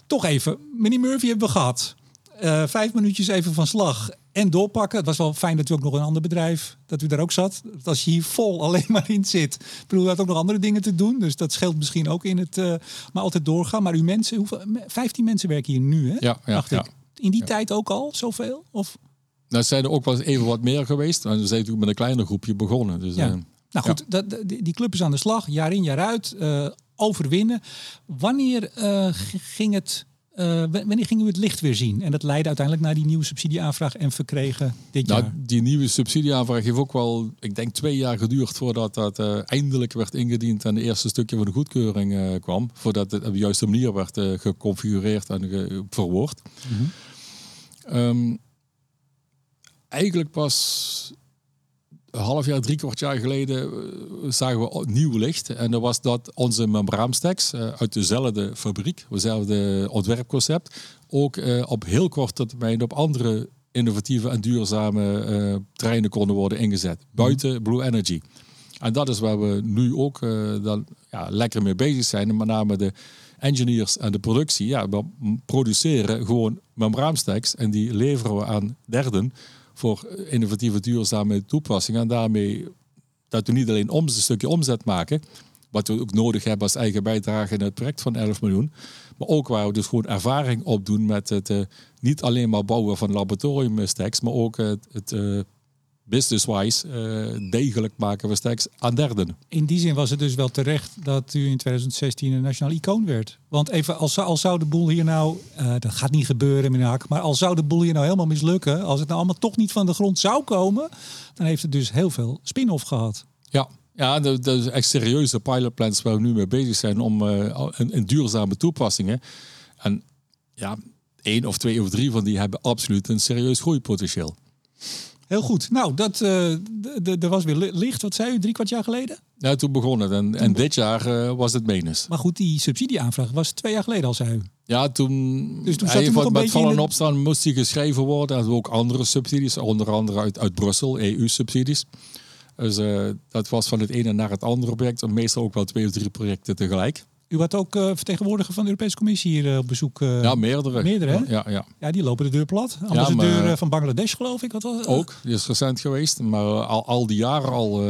Toch even, meneer Murphy hebben we gehad. Uh, vijf minuutjes even van slag en doorpakken. Het was wel fijn dat u ook nog een ander bedrijf, dat u daar ook zat. Dat als je hier vol alleen maar in zit. Ik bedoel, u had ook nog andere dingen te doen. Dus dat scheelt misschien ook in het, uh, maar altijd doorgaan. Maar uw mensen, hoeveel, 15 mensen werken hier nu, hè? Ja, ja dacht ja. ik. In die tijd ook al zoveel? Of? Nou, zijn er ook wel even wat meer geweest. En we zijn natuurlijk met een kleiner groepje begonnen. Dus, ja. Uh, nou goed, dat, die, club is aan de slag, jaar in, jaar uit. Overwinnen. Wanneer ging het uh, wanneer gingen we het licht weer zien? En dat leidde uiteindelijk naar die nieuwe subsidieaanvraag en verkregen dit nou, jaar. Die nieuwe subsidieaanvraag heeft ook wel, ik denk, twee jaar geduurd voordat dat uh, eindelijk werd ingediend en de eerste stukje van de goedkeuring uh, kwam. Voordat het op de juiste manier werd geconfigureerd en ge verwoord. Mm -hmm. um, eigenlijk pas een half jaar, drie kwart jaar geleden uh, zagen we nieuw licht. En dat was dat onze membraanstacks uh, uit dezelfde fabriek, dezelfde ontwerpconcept, ook uh, op heel korte termijn op andere innovatieve en duurzame treinen konden worden ingezet. Buiten mhm. Blue Energy. En dat is waar we nu ook dan, ja, lekker mee bezig zijn. met name de engineers en de productie. Ja, we produceren gewoon membraanstacks en die leveren we aan derden voor innovatieve duurzame toepassingen. En daarmee dat we niet alleen om, een stukje omzet maken, wat we ook nodig hebben als eigen bijdrage in het project van 11 miljoen, maar ook waar we dus gewoon ervaring opdoen met het uh, niet alleen maar bouwen van laboratoriumstacks, maar ook het, het uh, business-wise uh, degelijk maken we stacks aan derden. In die zin was het dus wel terecht dat u in 2016 een nationaal icoon werd. Want even, als, als zou de boel hier nou, uh, dat gaat niet gebeuren meneer Hak, maar als zou de boel hier nou helemaal mislukken, als het nou allemaal toch niet van de grond zou komen, dan heeft het dus heel veel spin-off gehad. Ja, ja, dat is echt serieuze pilotplans waar we nu mee bezig zijn om uh, een, een duurzame toepassingen. En ja, één of twee of drie van die hebben absoluut een serieus groeipotentieel. Heel goed. Nou, dat uh, was weer licht. Wat zei u, drie kwart jaar geleden? Ja, toen begon het. En, en dit jaar uh, was het menens. Maar goed, die subsidieaanvraag was twee jaar geleden al, zei u. Ja, toen, dus toen zat hij wat met vallen en opstaan moest hij geschreven worden. En ook andere subsidies, onder andere uit, uit Brussel, EU-subsidies. Dus uh, dat was van het ene naar het andere project. En meestal ook wel twee of drie projecten tegelijk. U had ook uh, vertegenwoordiger van de Europese Commissie hier uh, op bezoek. Uh, ja, meerdere. Meerdere, hè? Ja, ja. ja, die lopen de deur plat. Ambassadeur ja, maar, van Bangladesh, geloof ik. Wat was, ook, die is recent geweest. Maar al, al die jaren al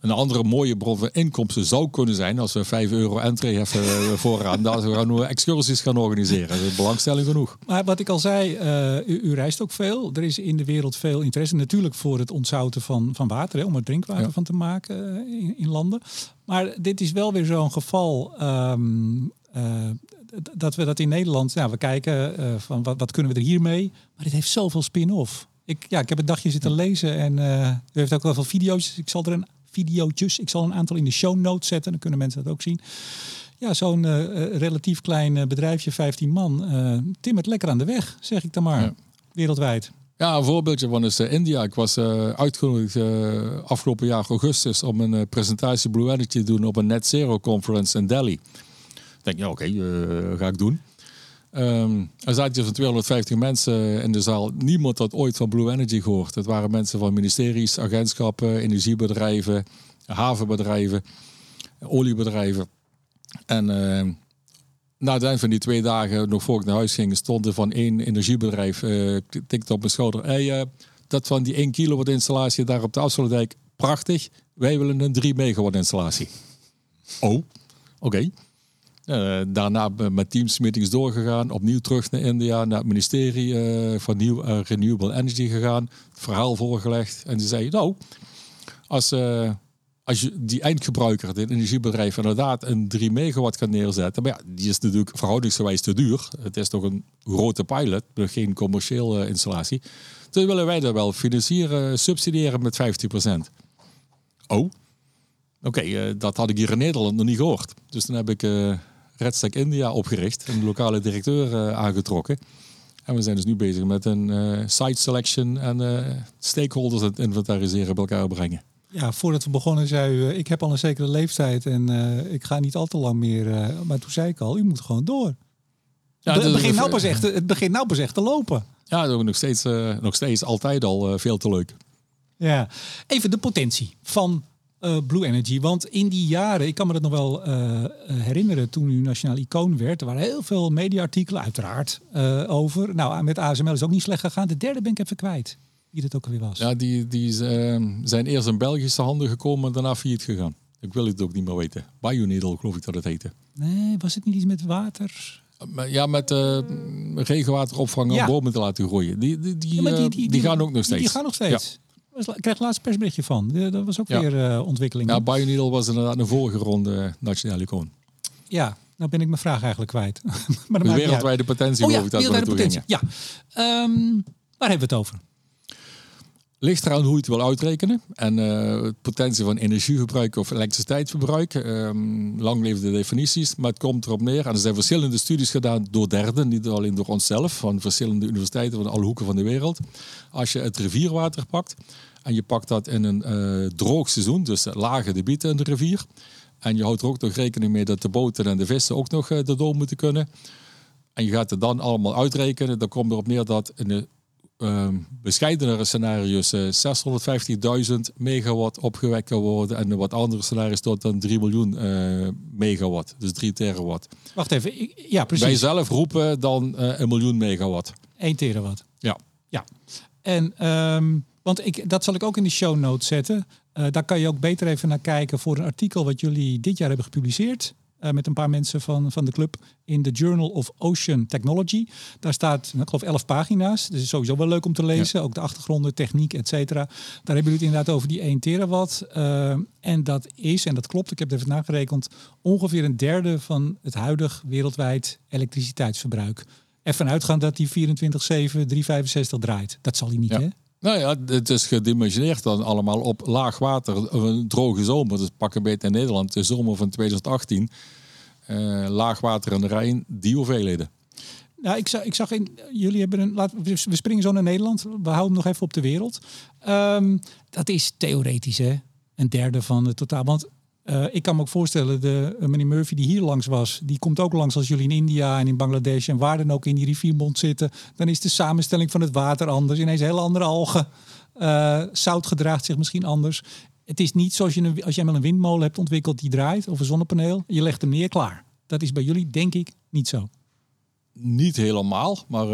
Een andere mooie bron van inkomsten zou kunnen zijn als we 5 euro entree hebben eh, vooraan. Dat we gaan excursies gaan organiseren. Dat is belangstelling genoeg. Maar wat ik al zei, uh, u, u, reist ook veel. Er is in de wereld veel interesse natuurlijk voor het ontzouten van, van water. Hè, om er drinkwater van te maken uh, in, in, landen. Maar dit is wel weer zo'n geval. Um, dat we dat in Nederland, ja, we kijken van wat, wat kunnen we er hiermee. Maar dit heeft zoveel spin-off. Ik, ja, ik heb een dagje zitten lezen en u heeft ook wel veel video's. Ik zal er een video's. Ik zal een aantal in de show notes zetten, dan kunnen mensen dat ook zien. Ja, zo'n uh, relatief klein uh, bedrijfje, 15 man, uh, timmert lekker aan de weg, zeg ik dan maar, ja. wereldwijd. Ja, een voorbeeldje van is India. Ik was uitgenodigd afgelopen jaar augustus om een presentatie Blue Energy te doen op een Net Zero Conference in Delhi. Ik denk, ja oké, okay, ga ik doen. Um, er zaten zo'n 250 mensen in de zaal. Niemand had ooit van Blue Energy gehoord. Het waren mensen van ministeries, agentschappen, energiebedrijven, havenbedrijven, oliebedrijven. En uh, na het eind van die twee dagen, nog voor ik naar huis ging, stond er van één energiebedrijf, uh, tikte op mijn schouder. Hey, uh, dat van die 1 kilowatt installatie daar op de Afsluitdijk, prachtig. Wij willen een 3 megawatt installatie. Oh, oké. Okay. Uh, daarna met teamsmeetings doorgegaan, opnieuw terug naar India, naar het ministerie uh, van Nieuw, uh, Renewable Energy gegaan, het verhaal voorgelegd. En ze zei, nou, als, als je die eindgebruiker, dit energiebedrijf, inderdaad een 3 megawatt kan neerzetten, maar ja, die is natuurlijk verhoudingsgewijs te duur. Het is toch een grote pilot, geen commerciële installatie. Dus willen wij dat wel financieren, subsidiëren met 50%. Oh, oké, dat had ik hier in Nederland nog niet gehoord. Dus dan heb ik Redstack India opgericht en de lokale directeur uh, aangetrokken. En we zijn dus nu bezig met een uh, site selection en uh, stakeholders het inventariseren bij elkaar brengen. Ja, voordat we begonnen zei u, ik heb al een zekere leeftijd en ik ga niet al te lang meer. maar toen zei ik al, u moet gewoon door. Ja, het, begint nou pas echt, het begint nou pas echt te lopen. Ja, dat is nog steeds, nog steeds altijd al veel te leuk. Ja, even de potentie van uh, Blue Energy. Want in die jaren, ik kan me dat nog wel uh, herinneren toen u nationaal icoon werd. Er waren heel veel mediaartikelen, uiteraard, uh, over. Nou, met ASML is het ook niet slecht gegaan. De derde ben ik even kwijt. Wie het ook alweer was. Ja, die, die zijn eerst in Belgische handen gekomen en daarna failliet gegaan. Ik wil het ook niet meer weten. Bioneedle, geloof ik dat het heette. Nee, was het niet iets met water? Ja, met uh, regenwater opvangen ja. om bomen te laten groeien. Die, die, die, ja, die, die, die, gaan ook nog steeds. Die gaan nog steeds. Ja. Ik kreeg laatst persberichtje van. Dat was ook weer uh, ontwikkeling. Ja, was inderdaad een vorige ronde nationale icoon. Ja, nou ben ik mijn vraag eigenlijk kwijt. maar de wereldwijde potentie, oh, ja, ik dat wereldwijde potentie. Ja. Um, waar hebben we het over? Ligt eraan hoe je het wil uitrekenen. En uh, het potentie van energieverbruik of elektriciteitsverbruik. Um, lang leven de definities. Maar het komt erop neer. En er zijn verschillende studies gedaan door derden. Niet alleen door onszelf. Van verschillende universiteiten van alle hoeken van de wereld. Als je het rivierwater pakt. En je pakt dat in een uh, droog seizoen. Dus lage debieten in de rivier. En je houdt er ook nog rekening mee dat de boten en de vissen ook nog uh, erdoor moeten kunnen. En je gaat het dan allemaal uitrekenen. Dan komt erop neer dat in de uh, bescheidenere scenario's uh, 650.000 megawatt opgewekt kan worden. En wat andere scenario's tot dan 3 miljoen uh, megawatt. Dus 3 terawatt. Wacht even. Ik, ja, precies. Wij zelf roepen dan een miljoen megawatt. 1 terawatt. Ja. Ja. En um, want ik, dat zal ik ook in de show notes zetten. Uh, daar kan je ook beter even naar kijken voor een artikel wat jullie dit jaar hebben gepubliceerd. Uh, met een paar mensen van, van de club in de Journal of Ocean Technology. Daar staat, nou, ik geloof, elf pagina's. Dus is sowieso wel leuk om te lezen. Ja. Ook de achtergronden, techniek, et cetera. Daar hebben jullie het inderdaad over die 1 terawatt. Uh, en dat is, en dat klopt, ik heb het even nagerekend, ongeveer een derde van het huidig wereldwijd elektriciteitsverbruik. Ervan uitgaan dat die 24-7, 365 draait. Dat zal hij niet, ja. hè? Nou ja, het is gedimensioneerd dan allemaal op laag water. Een droge zomer, dus pakken beet in Nederland, de zomer van 2018. Uh, laag water de Rijn, die hoeveelheden. Nou, ik zag, ik zag in, jullie hebben een, laten we, springen zo naar Nederland. We houden hem nog even op de wereld. Um, dat is theoretisch, hè? Een derde van het totaal. Want uh, ik kan me ook voorstellen, de uh, meneer Murphy die hier langs was, die komt ook langs als jullie in India en in Bangladesh en waar dan ook in die riviermond zitten. Dan is de samenstelling van het water anders. Ineens hele andere algen. Uh, zout gedraagt zich misschien anders. Het is niet zoals je als je eenmaal een windmolen hebt ontwikkeld die draait of een zonnepaneel. Je legt hem neer, klaar. Dat is bij jullie denk ik niet zo. Niet helemaal, maar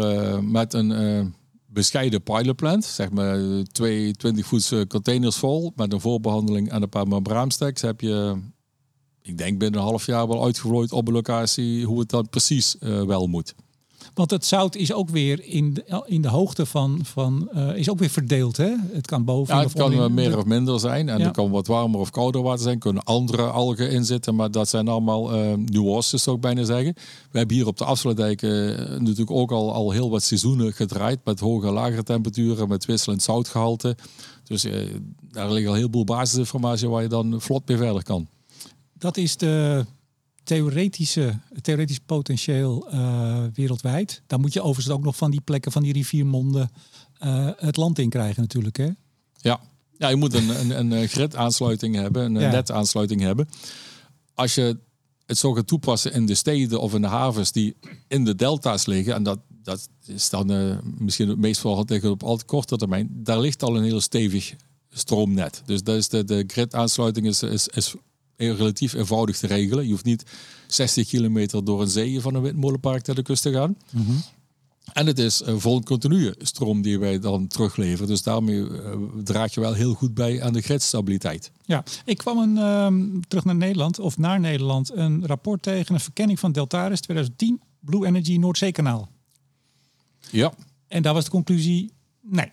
met een bescheiden pilotplant. Zeg maar twee 20 voets containers vol met een voorbehandeling en een paar membraanstacks. Heb je, ik denk binnen een half jaar wel uitgevlooid op een locatie hoe het dan precies wel moet. Want het zout is ook weer in de, in de hoogte van, van uh, is ook weer verdeeld. Hè? Het kan boven. Ja, het kan meer of minder zijn. En er kan wat warmer of kouder water zijn. Kunnen andere algen in zitten. Maar dat zijn allemaal uh, nuances, zou ik bijna zeggen. We hebben hier op de Afsluitdijk uh, natuurlijk ook al, al heel wat seizoenen gedraaid. Met hoge en lagere temperaturen. Met wisselend zoutgehalte. Dus daar ligt al heel veel basisinformatie waar je dan vlot mee verder kan. Dat is de theoretische, theoretisch potentieel uh, wereldwijd. Dan moet je overigens ook nog van die plekken, van die riviermonden, uh, het land in krijgen natuurlijk. Hè? Ja. ja, je moet een, een, een grid-aansluiting hebben, een ja. net-aansluiting hebben. Als je het zo gaat toepassen in de steden of in de havens die in de delta's liggen, en dat, dat is dan uh, misschien het meest vooral tegen op al te korte termijn, daar ligt al een heel stevig stroomnet. Dus dat is de, de grid-aansluiting is, is, is relatief eenvoudig te regelen. Je hoeft niet 60 kilometer door een zee van een windmolenpark naar de kust te gaan. Mhm. En het is een vol continue stroom die wij dan terugleveren. Dus daarmee uh, draag je wel heel goed bij aan de gridstabiliteit. Ja, ik kwam een, uh, terug naar Nederland, of naar Nederland, een rapport tegen een verkenning van Deltaris 2010, Blue Energy Noordzeekanaal. Ja. En daar was de conclusie, nee,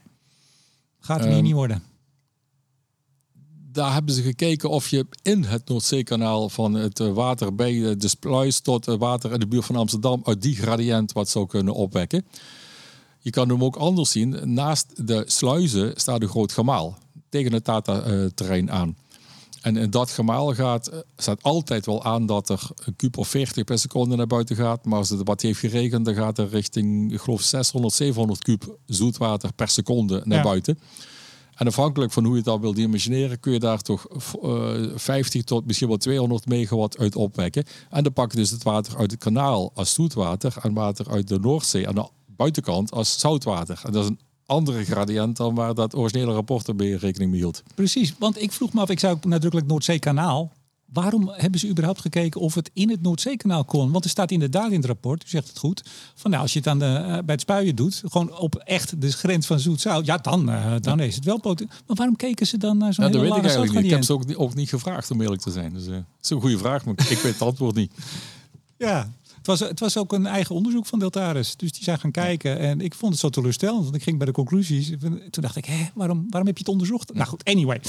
gaat het hier niet worden daar hebben ze gekeken of je in het Noordzeekanaal van het eh, water bij eh, de Spluis tot het water in de buurt van Amsterdam uit die gradient wat zou kunnen opwekken. Je kan hem ook anders zien. Naast de sluizen staat een groot gemaal tegen het Tata-terrein aan. En in dat gemaal gaat, eh, staat altijd wel aan dat er een kuub of 40 per seconde naar buiten gaat. Maar als het wat heeft geregend, dan gaat er richting, ik geloof, 600, 700 kuub zoetwater per seconde naar buiten. En afhankelijk van hoe je het dan wil dimensioneren, kun je daar toch uh, eh, 50 tot misschien wel 200 megawatt uit opwekken. En dan pak je dus het water uit het kanaal als zoetwater en water uit de Noordzee aan de buitenkant als zoutwater. En dat is een andere gradient dan waar dat originele rapport erbij rekening mee hield. Precies, want ik vroeg me af, ik zou nadrukkelijk Noordzeekanaal waarom hebben ze überhaupt gekeken of het in het Noordzeekanaal kon? Want er staat inderdaad in het rapport, u zegt het goed, van nou, als je het aan de, uh, bij het spuien doet, gewoon op echt de grens van zoet-zout, ja, dan, uh, dan is het wel poten. Maar waarom keken ze dan naar zo'n ja, dat weet ik eigenlijk niet. Ik heb ze ook, ook, niet gevraagd om eerlijk te zijn. Dus uh, dat is een goede vraag, maar ik weet het antwoord niet. Ja, het was, het was ook een eigen onderzoek van Deltaris. Dus die zijn gaan kijken. En ik vond het zo teleurstellend. Want ik ging bij de conclusies. Toen dacht ik, hè, waarom, waarom heb je het onderzocht? Nou goed, anyway.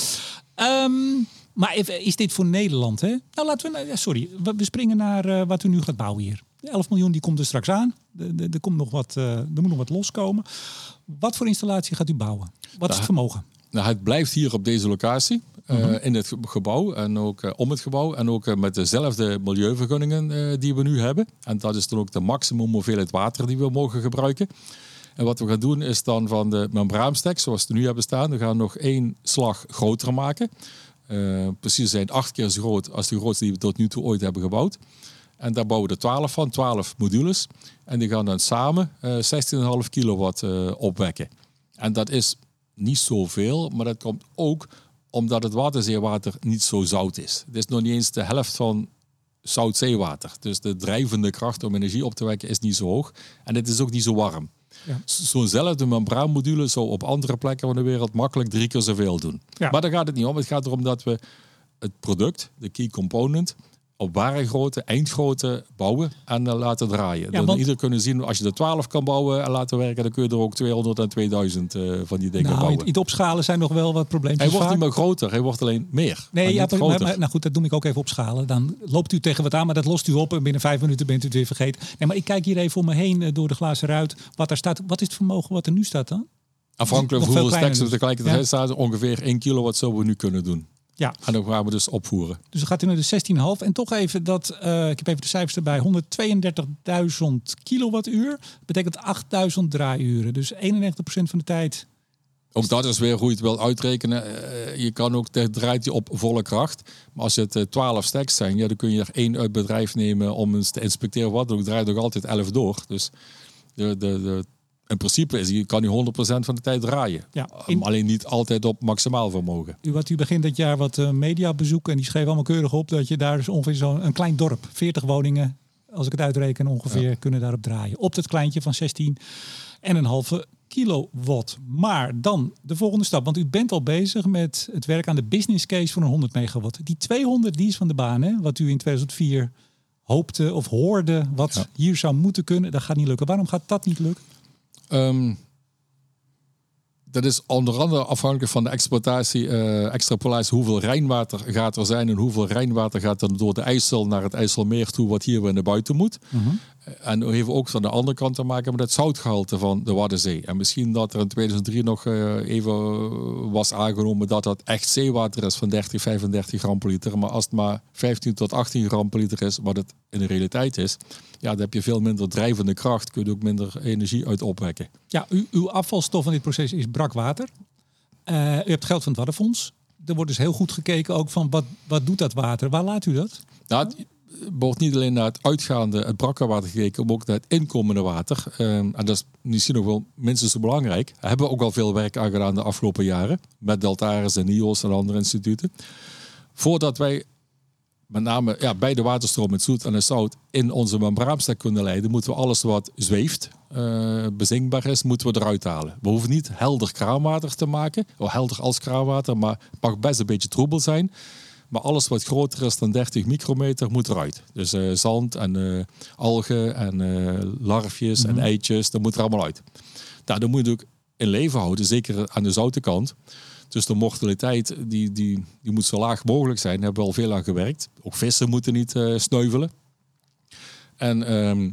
Um, maar is dit voor Nederland? Hè? Nou, laten we. Sorry, we springen naar uh, wat u nu gaat bouwen hier. De 11 miljoen die komt er straks aan. Er komt nog wat, uh, er moet nog wat loskomen. Wat voor installatie gaat u bouwen? Wat is het vermogen? Nou, het blijft hier op deze locatie. Uh, uh-huh. in het gebouw en ook om het gebouw. En ook met dezelfde milieuvergunningen die we nu hebben. En dat is dan ook de maximum hoeveelheid water die we mogen gebruiken. En wat we gaan doen is dan van de membraanstek, zoals we nu hebben staan, we gaan nog één slag groter maken. Uh, precies zijn acht keer zo groot als de grootste die we tot nu toe ooit hebben gebouwd. En daar bouwen we er 12 van, 12 modules. En die gaan dan samen uh, eh, 16,5 kilowatt uh, opwekken. En dat is niet zoveel, maar dat komt ook omdat het waterzeewater niet zo zout is. Het is nog niet eens de helft van zoutzeewater. Dus de drijvende kracht om energie op te wekken is niet zo hoog. En het is ook niet zo warm. Ja. Zo'nzelfde membraanmodule zou op andere plekken van de wereld makkelijk drie keer zoveel doen. Maar daar gaat het niet om. Het gaat erom dat we het product, de key component, op ware grootte, eindgrootte bouwen en uh, laten draaien. Ja, dan ieder kunnen zien, als je er 12 kan bouwen en laten werken, dan kun je er ook 200 en 2000 uh, van die dingen nou, bouwen. Het opschalen zijn nog wel wat problemen. Hij wordt niet meer groter, hij wordt alleen meer. Nee, ja, maar, maar, nou goed, dat doe ik ook even opschalen. Dan loopt u tegen wat aan, maar dat lost u op en binnen vijf minuten bent u het weer vergeten. Nee, maar ik kijk hier even om me heen uh, door de glazen ruit. Wat er staat, wat is het vermogen wat er nu staat dan? Afhankelijk van hoeveel stacks er tegelijkertijd ja. staat, ongeveer 1 kilowatt zouden we nu kunnen doen. Ja. En dan gaan we dus opvoeren. Dus dan gaat u naar de 16,5. En toch even dat, uh, ik heb even de cijfers erbij, 132.000 kilowattuur. betekent 8.000 draaiuren. Dus 91% van de tijd. Ook dat is weer hoe je het wil uitrekenen. Uh, je kan ook, draait je op volle kracht. Maar als het uh, 12 stacks zijn, ja, dan kun je er één uit bedrijf nemen om eens te inspecteren wat. Dan draait nog altijd 11 door. Dus de, de, de in principe is, je kan nu 100% van de tijd draaien. Ja, Alleen niet altijd op maximaal vermogen. U, wat u begint dit jaar wat uh, media bezoeken en die schreef allemaal keurig op dat je daar dus ongeveer zo'n een klein dorp, 40 woningen, als ik het uitreken ongeveer, kunnen daarop draaien. Op dat kleintje van 16 en een halve kilowatt. Maar dan de volgende stap, want u bent al bezig met het werk aan de business case voor een 100 megawatt. Die 200 die is van de baan, hè? wat u in 2004 hoopte of hoorde, wat Ja. hier zou moeten kunnen. Dat gaat niet lukken. Waarom gaat dat niet lukken? Ehm, dat is onder andere afhankelijk van de exploitatie, eh, extrapolatie, hoeveel rijnwater gaat er zijn en hoeveel rijnwater gaat er door de IJssel naar het IJsselmeer toe, wat hier weer naar buiten moet. En dat heeft ook van de andere kant te maken met het zoutgehalte van de Waddenzee. En misschien dat er in 2003 nog eh, even was aangenomen dat dat echt zeewater is van 30, 35 gram per liter. Maar als het maar 15 tot 18 gram per liter is, wat het in de realiteit is, ja, dan heb je veel minder drijvende kracht, kun je ook minder energie uit opwekken. Ja, u, uw afvalstof van dit proces is brakwater. Eh u hebt geld van het Waddenfonds. Er wordt dus heel goed gekeken ook van wat, wat doet dat water? Waar laat u dat? Nou, wordt niet alleen naar het uitgaande, het brakkenwater gekeken, maar ook naar het inkomende water. Ehm, en dat is misschien nog wel minstens zo belangrijk. Daar hebben we ook al veel werk aan gedaan de afgelopen jaren. Met Deltaris en NIOS en andere instituten. Voordat wij met name ja, bij de waterstroom met zoet en het zout in onze membraanstek kunnen leiden, moeten we alles wat zweeft, eh, bezinkbaar is, moeten we eruit halen. We hoeven niet helder kraanwater te maken, of helder als kraanwater, maar het mag best een beetje troebel zijn. Maar alles wat groter is dan 30 micrometer moet eruit. Dus eh, zand en eh, algen en eh, larfjes en eitjes, dat moet er allemaal uit. Nou, dan moet je ook in leven houden, zeker aan de zoute kant. Dus de mortaliteit die, die, die moet zo laag mogelijk zijn. Daar hebben we al veel aan gewerkt. Ook vissen moeten niet sneuvelen. En ehm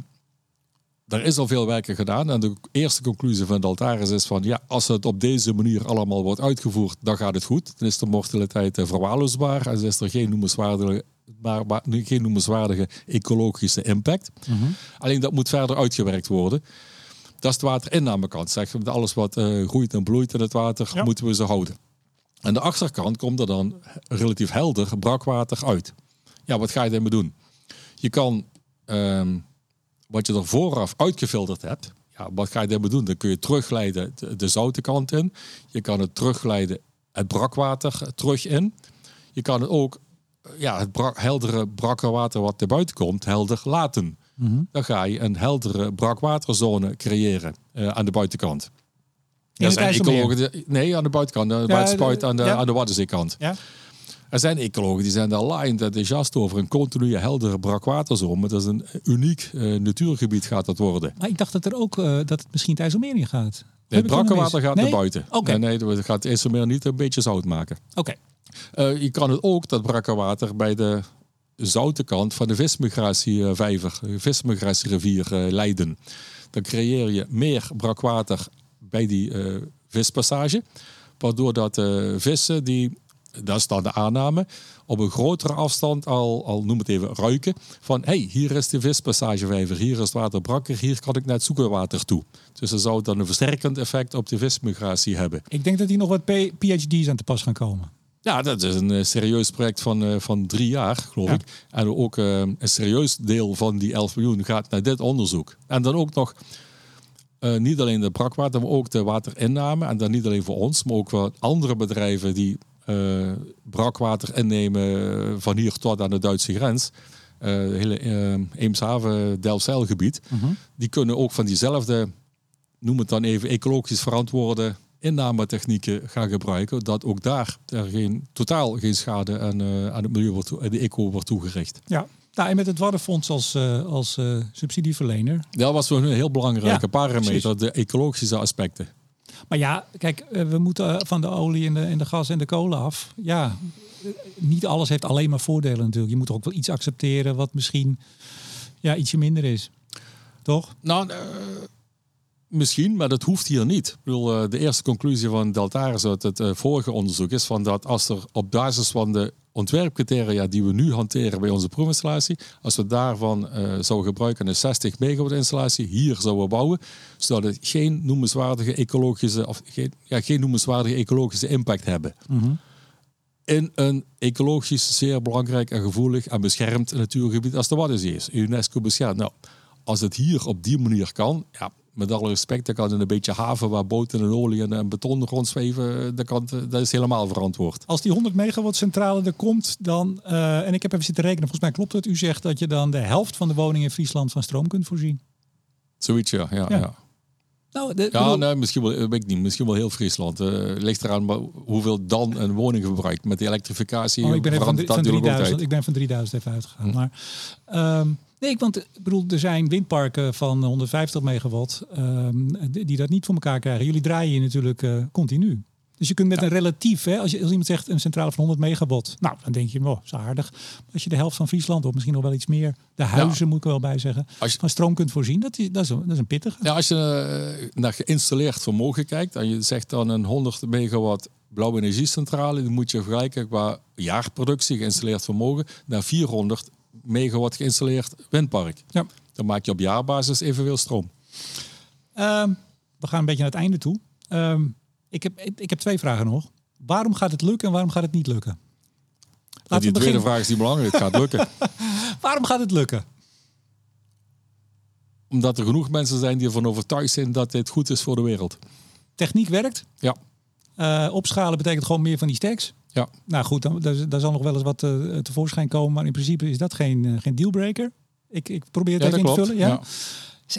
er is al veel werken gedaan. En de eerste conclusie van Daltaris is van... ja, als het op deze manier allemaal wordt uitgevoerd, dan gaat het goed. Dan is de mortaliteit eh, verwaarloosbaar. En is er geen noemenswaardige, maar, maar, geen noemenswaardige ecologische impact. Alleen dat moet verder uitgewerkt worden. Dat is de waterinnamekant. Zeg, alles wat eh, groeit en bloeit in het water, Ja. moeten we ze houden. Aan de achterkant komt er dan relatief helder brakwater uit. Ja, wat ga je ermee doen? Je kan ehm, wat je er vooraf uitgefilterd hebt, ja, wat ga je daarmee doen? Dan kun je terugleiden de, de zoute kant in. Je kan het terugleiden het brakwater terug in. Je kan het ook eh, ja, het brak, heldere brakwater wat er buiten komt, helder laten. Dan ga je een heldere brakwaterzone creëren eh, aan de buitenkant. Het IJsselmeer? ecologen nee, aan de buitenkant, de Ja, buitenspuit, aan de, ja. aan de Waddenzeekant. Ja? Er zijn ecologen die zijn daar laaiend enthousiast over een continue heldere brakwaterzone. Dat is een uniek eh, natuurgebied gaat dat worden. Maar ik dacht dat er ook eh, dat het misschien het IJsselmeer gaat. Het dat brakkenwater mis? gaat Nee? naar buiten. Oké. Nee, nee, dat gaat eerst meer niet een beetje zout maken. Oké. Eh, je kan het ook, dat brakkenwater, bij de zoute kant van de vismigratievijver, de vismigratierivier leiden. Dan creëer je meer brakwater bij die vispassage. Waardoor dat vissen, die, dat is dan de aanname, op een grotere afstand al, al noem het even, ruiken. Van, hey, hier is de vispassagevijver, hier is het water brakker, hier kan ik naar het zoekerwater toe. Dus dat zou dan een versterkend effect op de vismigratie hebben. Ik denk dat hier nog wat PhD's aan te pas gaan komen. Ja, dat is een eh, serieus project van, eh, van drie jaar, geloof Ja. ik. En ook eh, een serieus deel van die 11 miljoen gaat naar dit onderzoek. En dan ook nog niet alleen de brakwater, maar ook de waterinname. En dan niet alleen voor ons, maar ook voor andere bedrijven die eh, brakwater innemen eh, van hier tot aan de Duitse grens. Eh hele Eemshaven, Delfzijl gebied. Die kunnen ook van diezelfde, noem het dan even, ecologisch verantwoorde innametechnieken gaan gebruiken. Dat ook daar er geen, totaal geen schade aan, aan het milieu wordt, aan de eco wordt toegericht. Ja. Nou, en met het Waddenfonds als, eh, als eh, subsidieverlener. Dat was een heel belangrijke Ja, parameter, de ecologische aspecten. Maar ja, kijk, eh, we moeten eh, van de olie en de, en de gas en de kolen af. Ja, eh, niet alles heeft alleen maar voordelen natuurlijk. Je moet ook wel iets accepteren wat misschien ja, ietsje minder is. Toch? Nou, misschien, maar dat hoeft hier niet. Ik bedoel, eh, de eerste conclusie van Deltaris uit het eh, vorige onderzoek is van dat als er op basis van de ontwerpcriteria die we nu hanteren bij onze proefinstallatie, als we daarvan eh, zouden gebruiken een 60 megawatt installatie hier zouden bouwen, zou het geen noemenswaardige ecologische of geen, ja, geen noemenswaardige ecologische impact hebben. In een ecologisch zeer belangrijk en gevoelig en beschermd natuurgebied als de Waddenzee is. UNESCO beschermd. Nou, als het hier op die manier kan, ja, met alle respect, dan kan in een beetje haven waar boten en olie en, en beton rondzweven, dat, kan, dat is helemaal verantwoord. Als die 100 megawatt centrale er komt, dan, eh, en ik heb even zitten rekenen, volgens mij klopt het, u zegt dat je dan de helft van de woningen in Friesland van stroom kunt voorzien. Zoiets, ja. ja, Ja. ja. Nou, de, Ja, bedoel- nee, misschien wel, weet ik niet. Misschien wel heel Friesland. Eh ligt eraan maar hoeveel dan een woning verbruikt. Met de elektrificatie Oh, ik ben van, van dat natuurlijk ook 3000. tijd. Ik ben van 3000 even uitgegaan. Hm. Maar, ehm, nee, want ik bedoel, er zijn windparken van 150 megawatt ehm, die die dat niet voor elkaar krijgen. Jullie draaien hier natuurlijk eh, continu. Dus je kunt met een relatief, hè, als, je, als iemand zegt een centrale van 100 megawatt, nou dan denk je, oh, is aardig. Maar als je de helft van Friesland of misschien nog wel iets meer, de huizen moet ik wel bij zeggen, Als je- van stroom kunt voorzien, dat is, dat is, een, dat is een pittige. Ja, als je eh, naar geïnstalleerd vermogen kijkt en je zegt dan een 100 megawatt blauwe energiecentrale, dan moet je vergelijken qua jaarproductie geïnstalleerd vermogen naar 400 megawatt geïnstalleerd windpark. Ja. Dan maak je op jaarbasis evenveel stroom. Ehm, we gaan een beetje naar het einde toe. Ehm, ik, heb, ik, ik heb twee vragen nog. Waarom gaat het lukken en waarom gaat het niet lukken? En Laten die we tweede vraag is niet belangrijk. Het gaat lukken. Waarom gaat het lukken? Omdat er genoeg mensen zijn die ervan overtuigd zijn dat dit goed is voor de wereld. Techniek werkt. Ja, Eh, opschalen betekent gewoon meer van die stacks. Ja. Nou goed, dan, daar, daar zal nog wel eens wat eh, tevoorschijn komen. Maar in principe is dat geen, eh, geen dealbreaker. Ik, ik probeer het ja even in te vullen. Ja? Ja.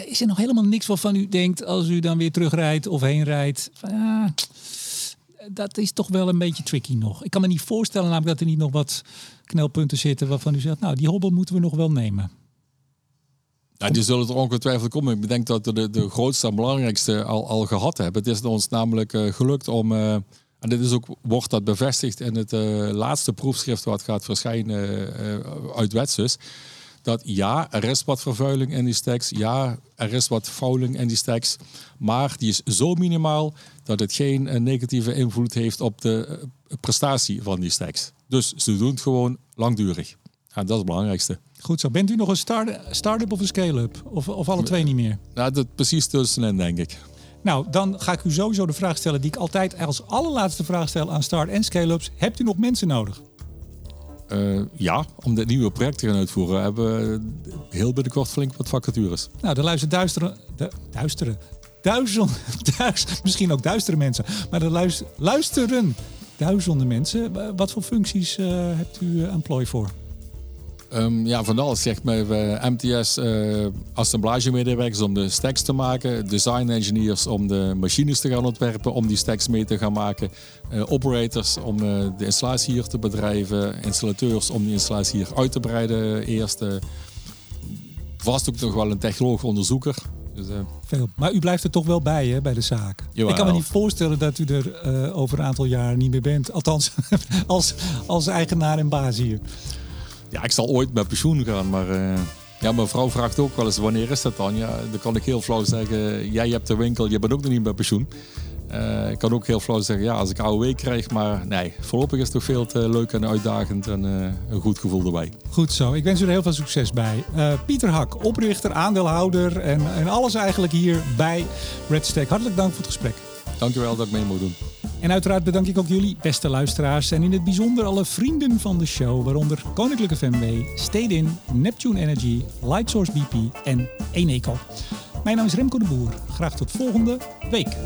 Is- er nog helemaal niks waarvan u denkt als u dan weer terugrijdt of heen rijdt? Ja, dat is toch wel een beetje tricky nog. Ik kan me niet voorstellen namelijk dat er niet nog wat knelpunten zitten waarvan u zegt, nou die hobbel moeten we nog wel nemen. Nou, die zullen er ongetwijfeld komen. Ik bedenk dat we de, de grootste en belangrijkste al, al gehad hebben. Het is ons namelijk eh, gelukt om, en dit is ook, wordt dat bevestigd in het eh, laatste proefschrift wat gaat verschijnen eh, uit Wetsus. Dat ja, er is wat vervuiling in die stacks. Ja, er is wat fouling in die stacks. Maar die is zo minimaal dat het geen eh, negatieve invloed heeft op de prestatie van die stacks. Dus ze doen het gewoon langdurig. En dat is het belangrijkste. Goed zo. Bent u nog een start- start-up of een scale-up? Of, of alle twee niet meer? Nou, dat precies tussenin, denk ik. Nou, dan ga ik u sowieso de vraag stellen die ik altijd als allerlaatste vraag stel aan start- en scale-ups. Hebt u nog mensen nodig? Eh, ja, om dit nieuwe project te gaan uitvoeren, hebben we heel binnenkort flink wat vacatures. Nou, er luisteren duisteren, du- duisteren, duizend, misschien ook duistere mensen, maar luis- luisteren duizenden mensen. Wa- Wat voor functies eh, hebt u eh, employ voor? Ehm, ja, van alles zegt mij eh, MTS eh assemblagemedewerkers om de stacks te maken, design engineers om de machines te gaan ontwerpen, om die stacks mee te gaan maken, eh, operators om eh, de installatie hier te bedrijven, installateurs om die installatie hier uit te breiden eerst. vast ook nog wel een technoloog onderzoeker. Dus, Veel. Maar u blijft er toch wel bij, hè, bij de zaak. Jawel. Ik kan me niet voorstellen dat u er over een aantal jaar niet meer bent. Althans, als, als eigenaar en baas hier. Ja, ik zal ooit met pensioen gaan, maar eh, ja, mijn vrouw vraagt ook wel eens wanneer is dat dan? Ja, dan kan ik heel flauw zeggen, jij hebt de winkel, je bent ook nog niet met pensioen. Eh, ik kan ook heel flauw zeggen, ja, als ik AOW krijg, maar nee, voorlopig is het toch veel te leuk en uitdagend en eh, een goed gevoel erbij. Goed zo. Ik wens u er heel veel succes bij. Pieter Hak, oprichter, aandeelhouder en, en alles eigenlijk hier bij Red Stack. Hartelijk dank voor het gesprek. Dankjewel dat ik mee moet doen. En uiteraard bedank ik ook jullie, beste luisteraars. En in het bijzonder alle vrienden van de show, waaronder Koninklijke FMW, Stade In, Neptune Energy, Lightsource BP en Eneco. Mijn naam is Remco de Boer. Graag tot volgende week.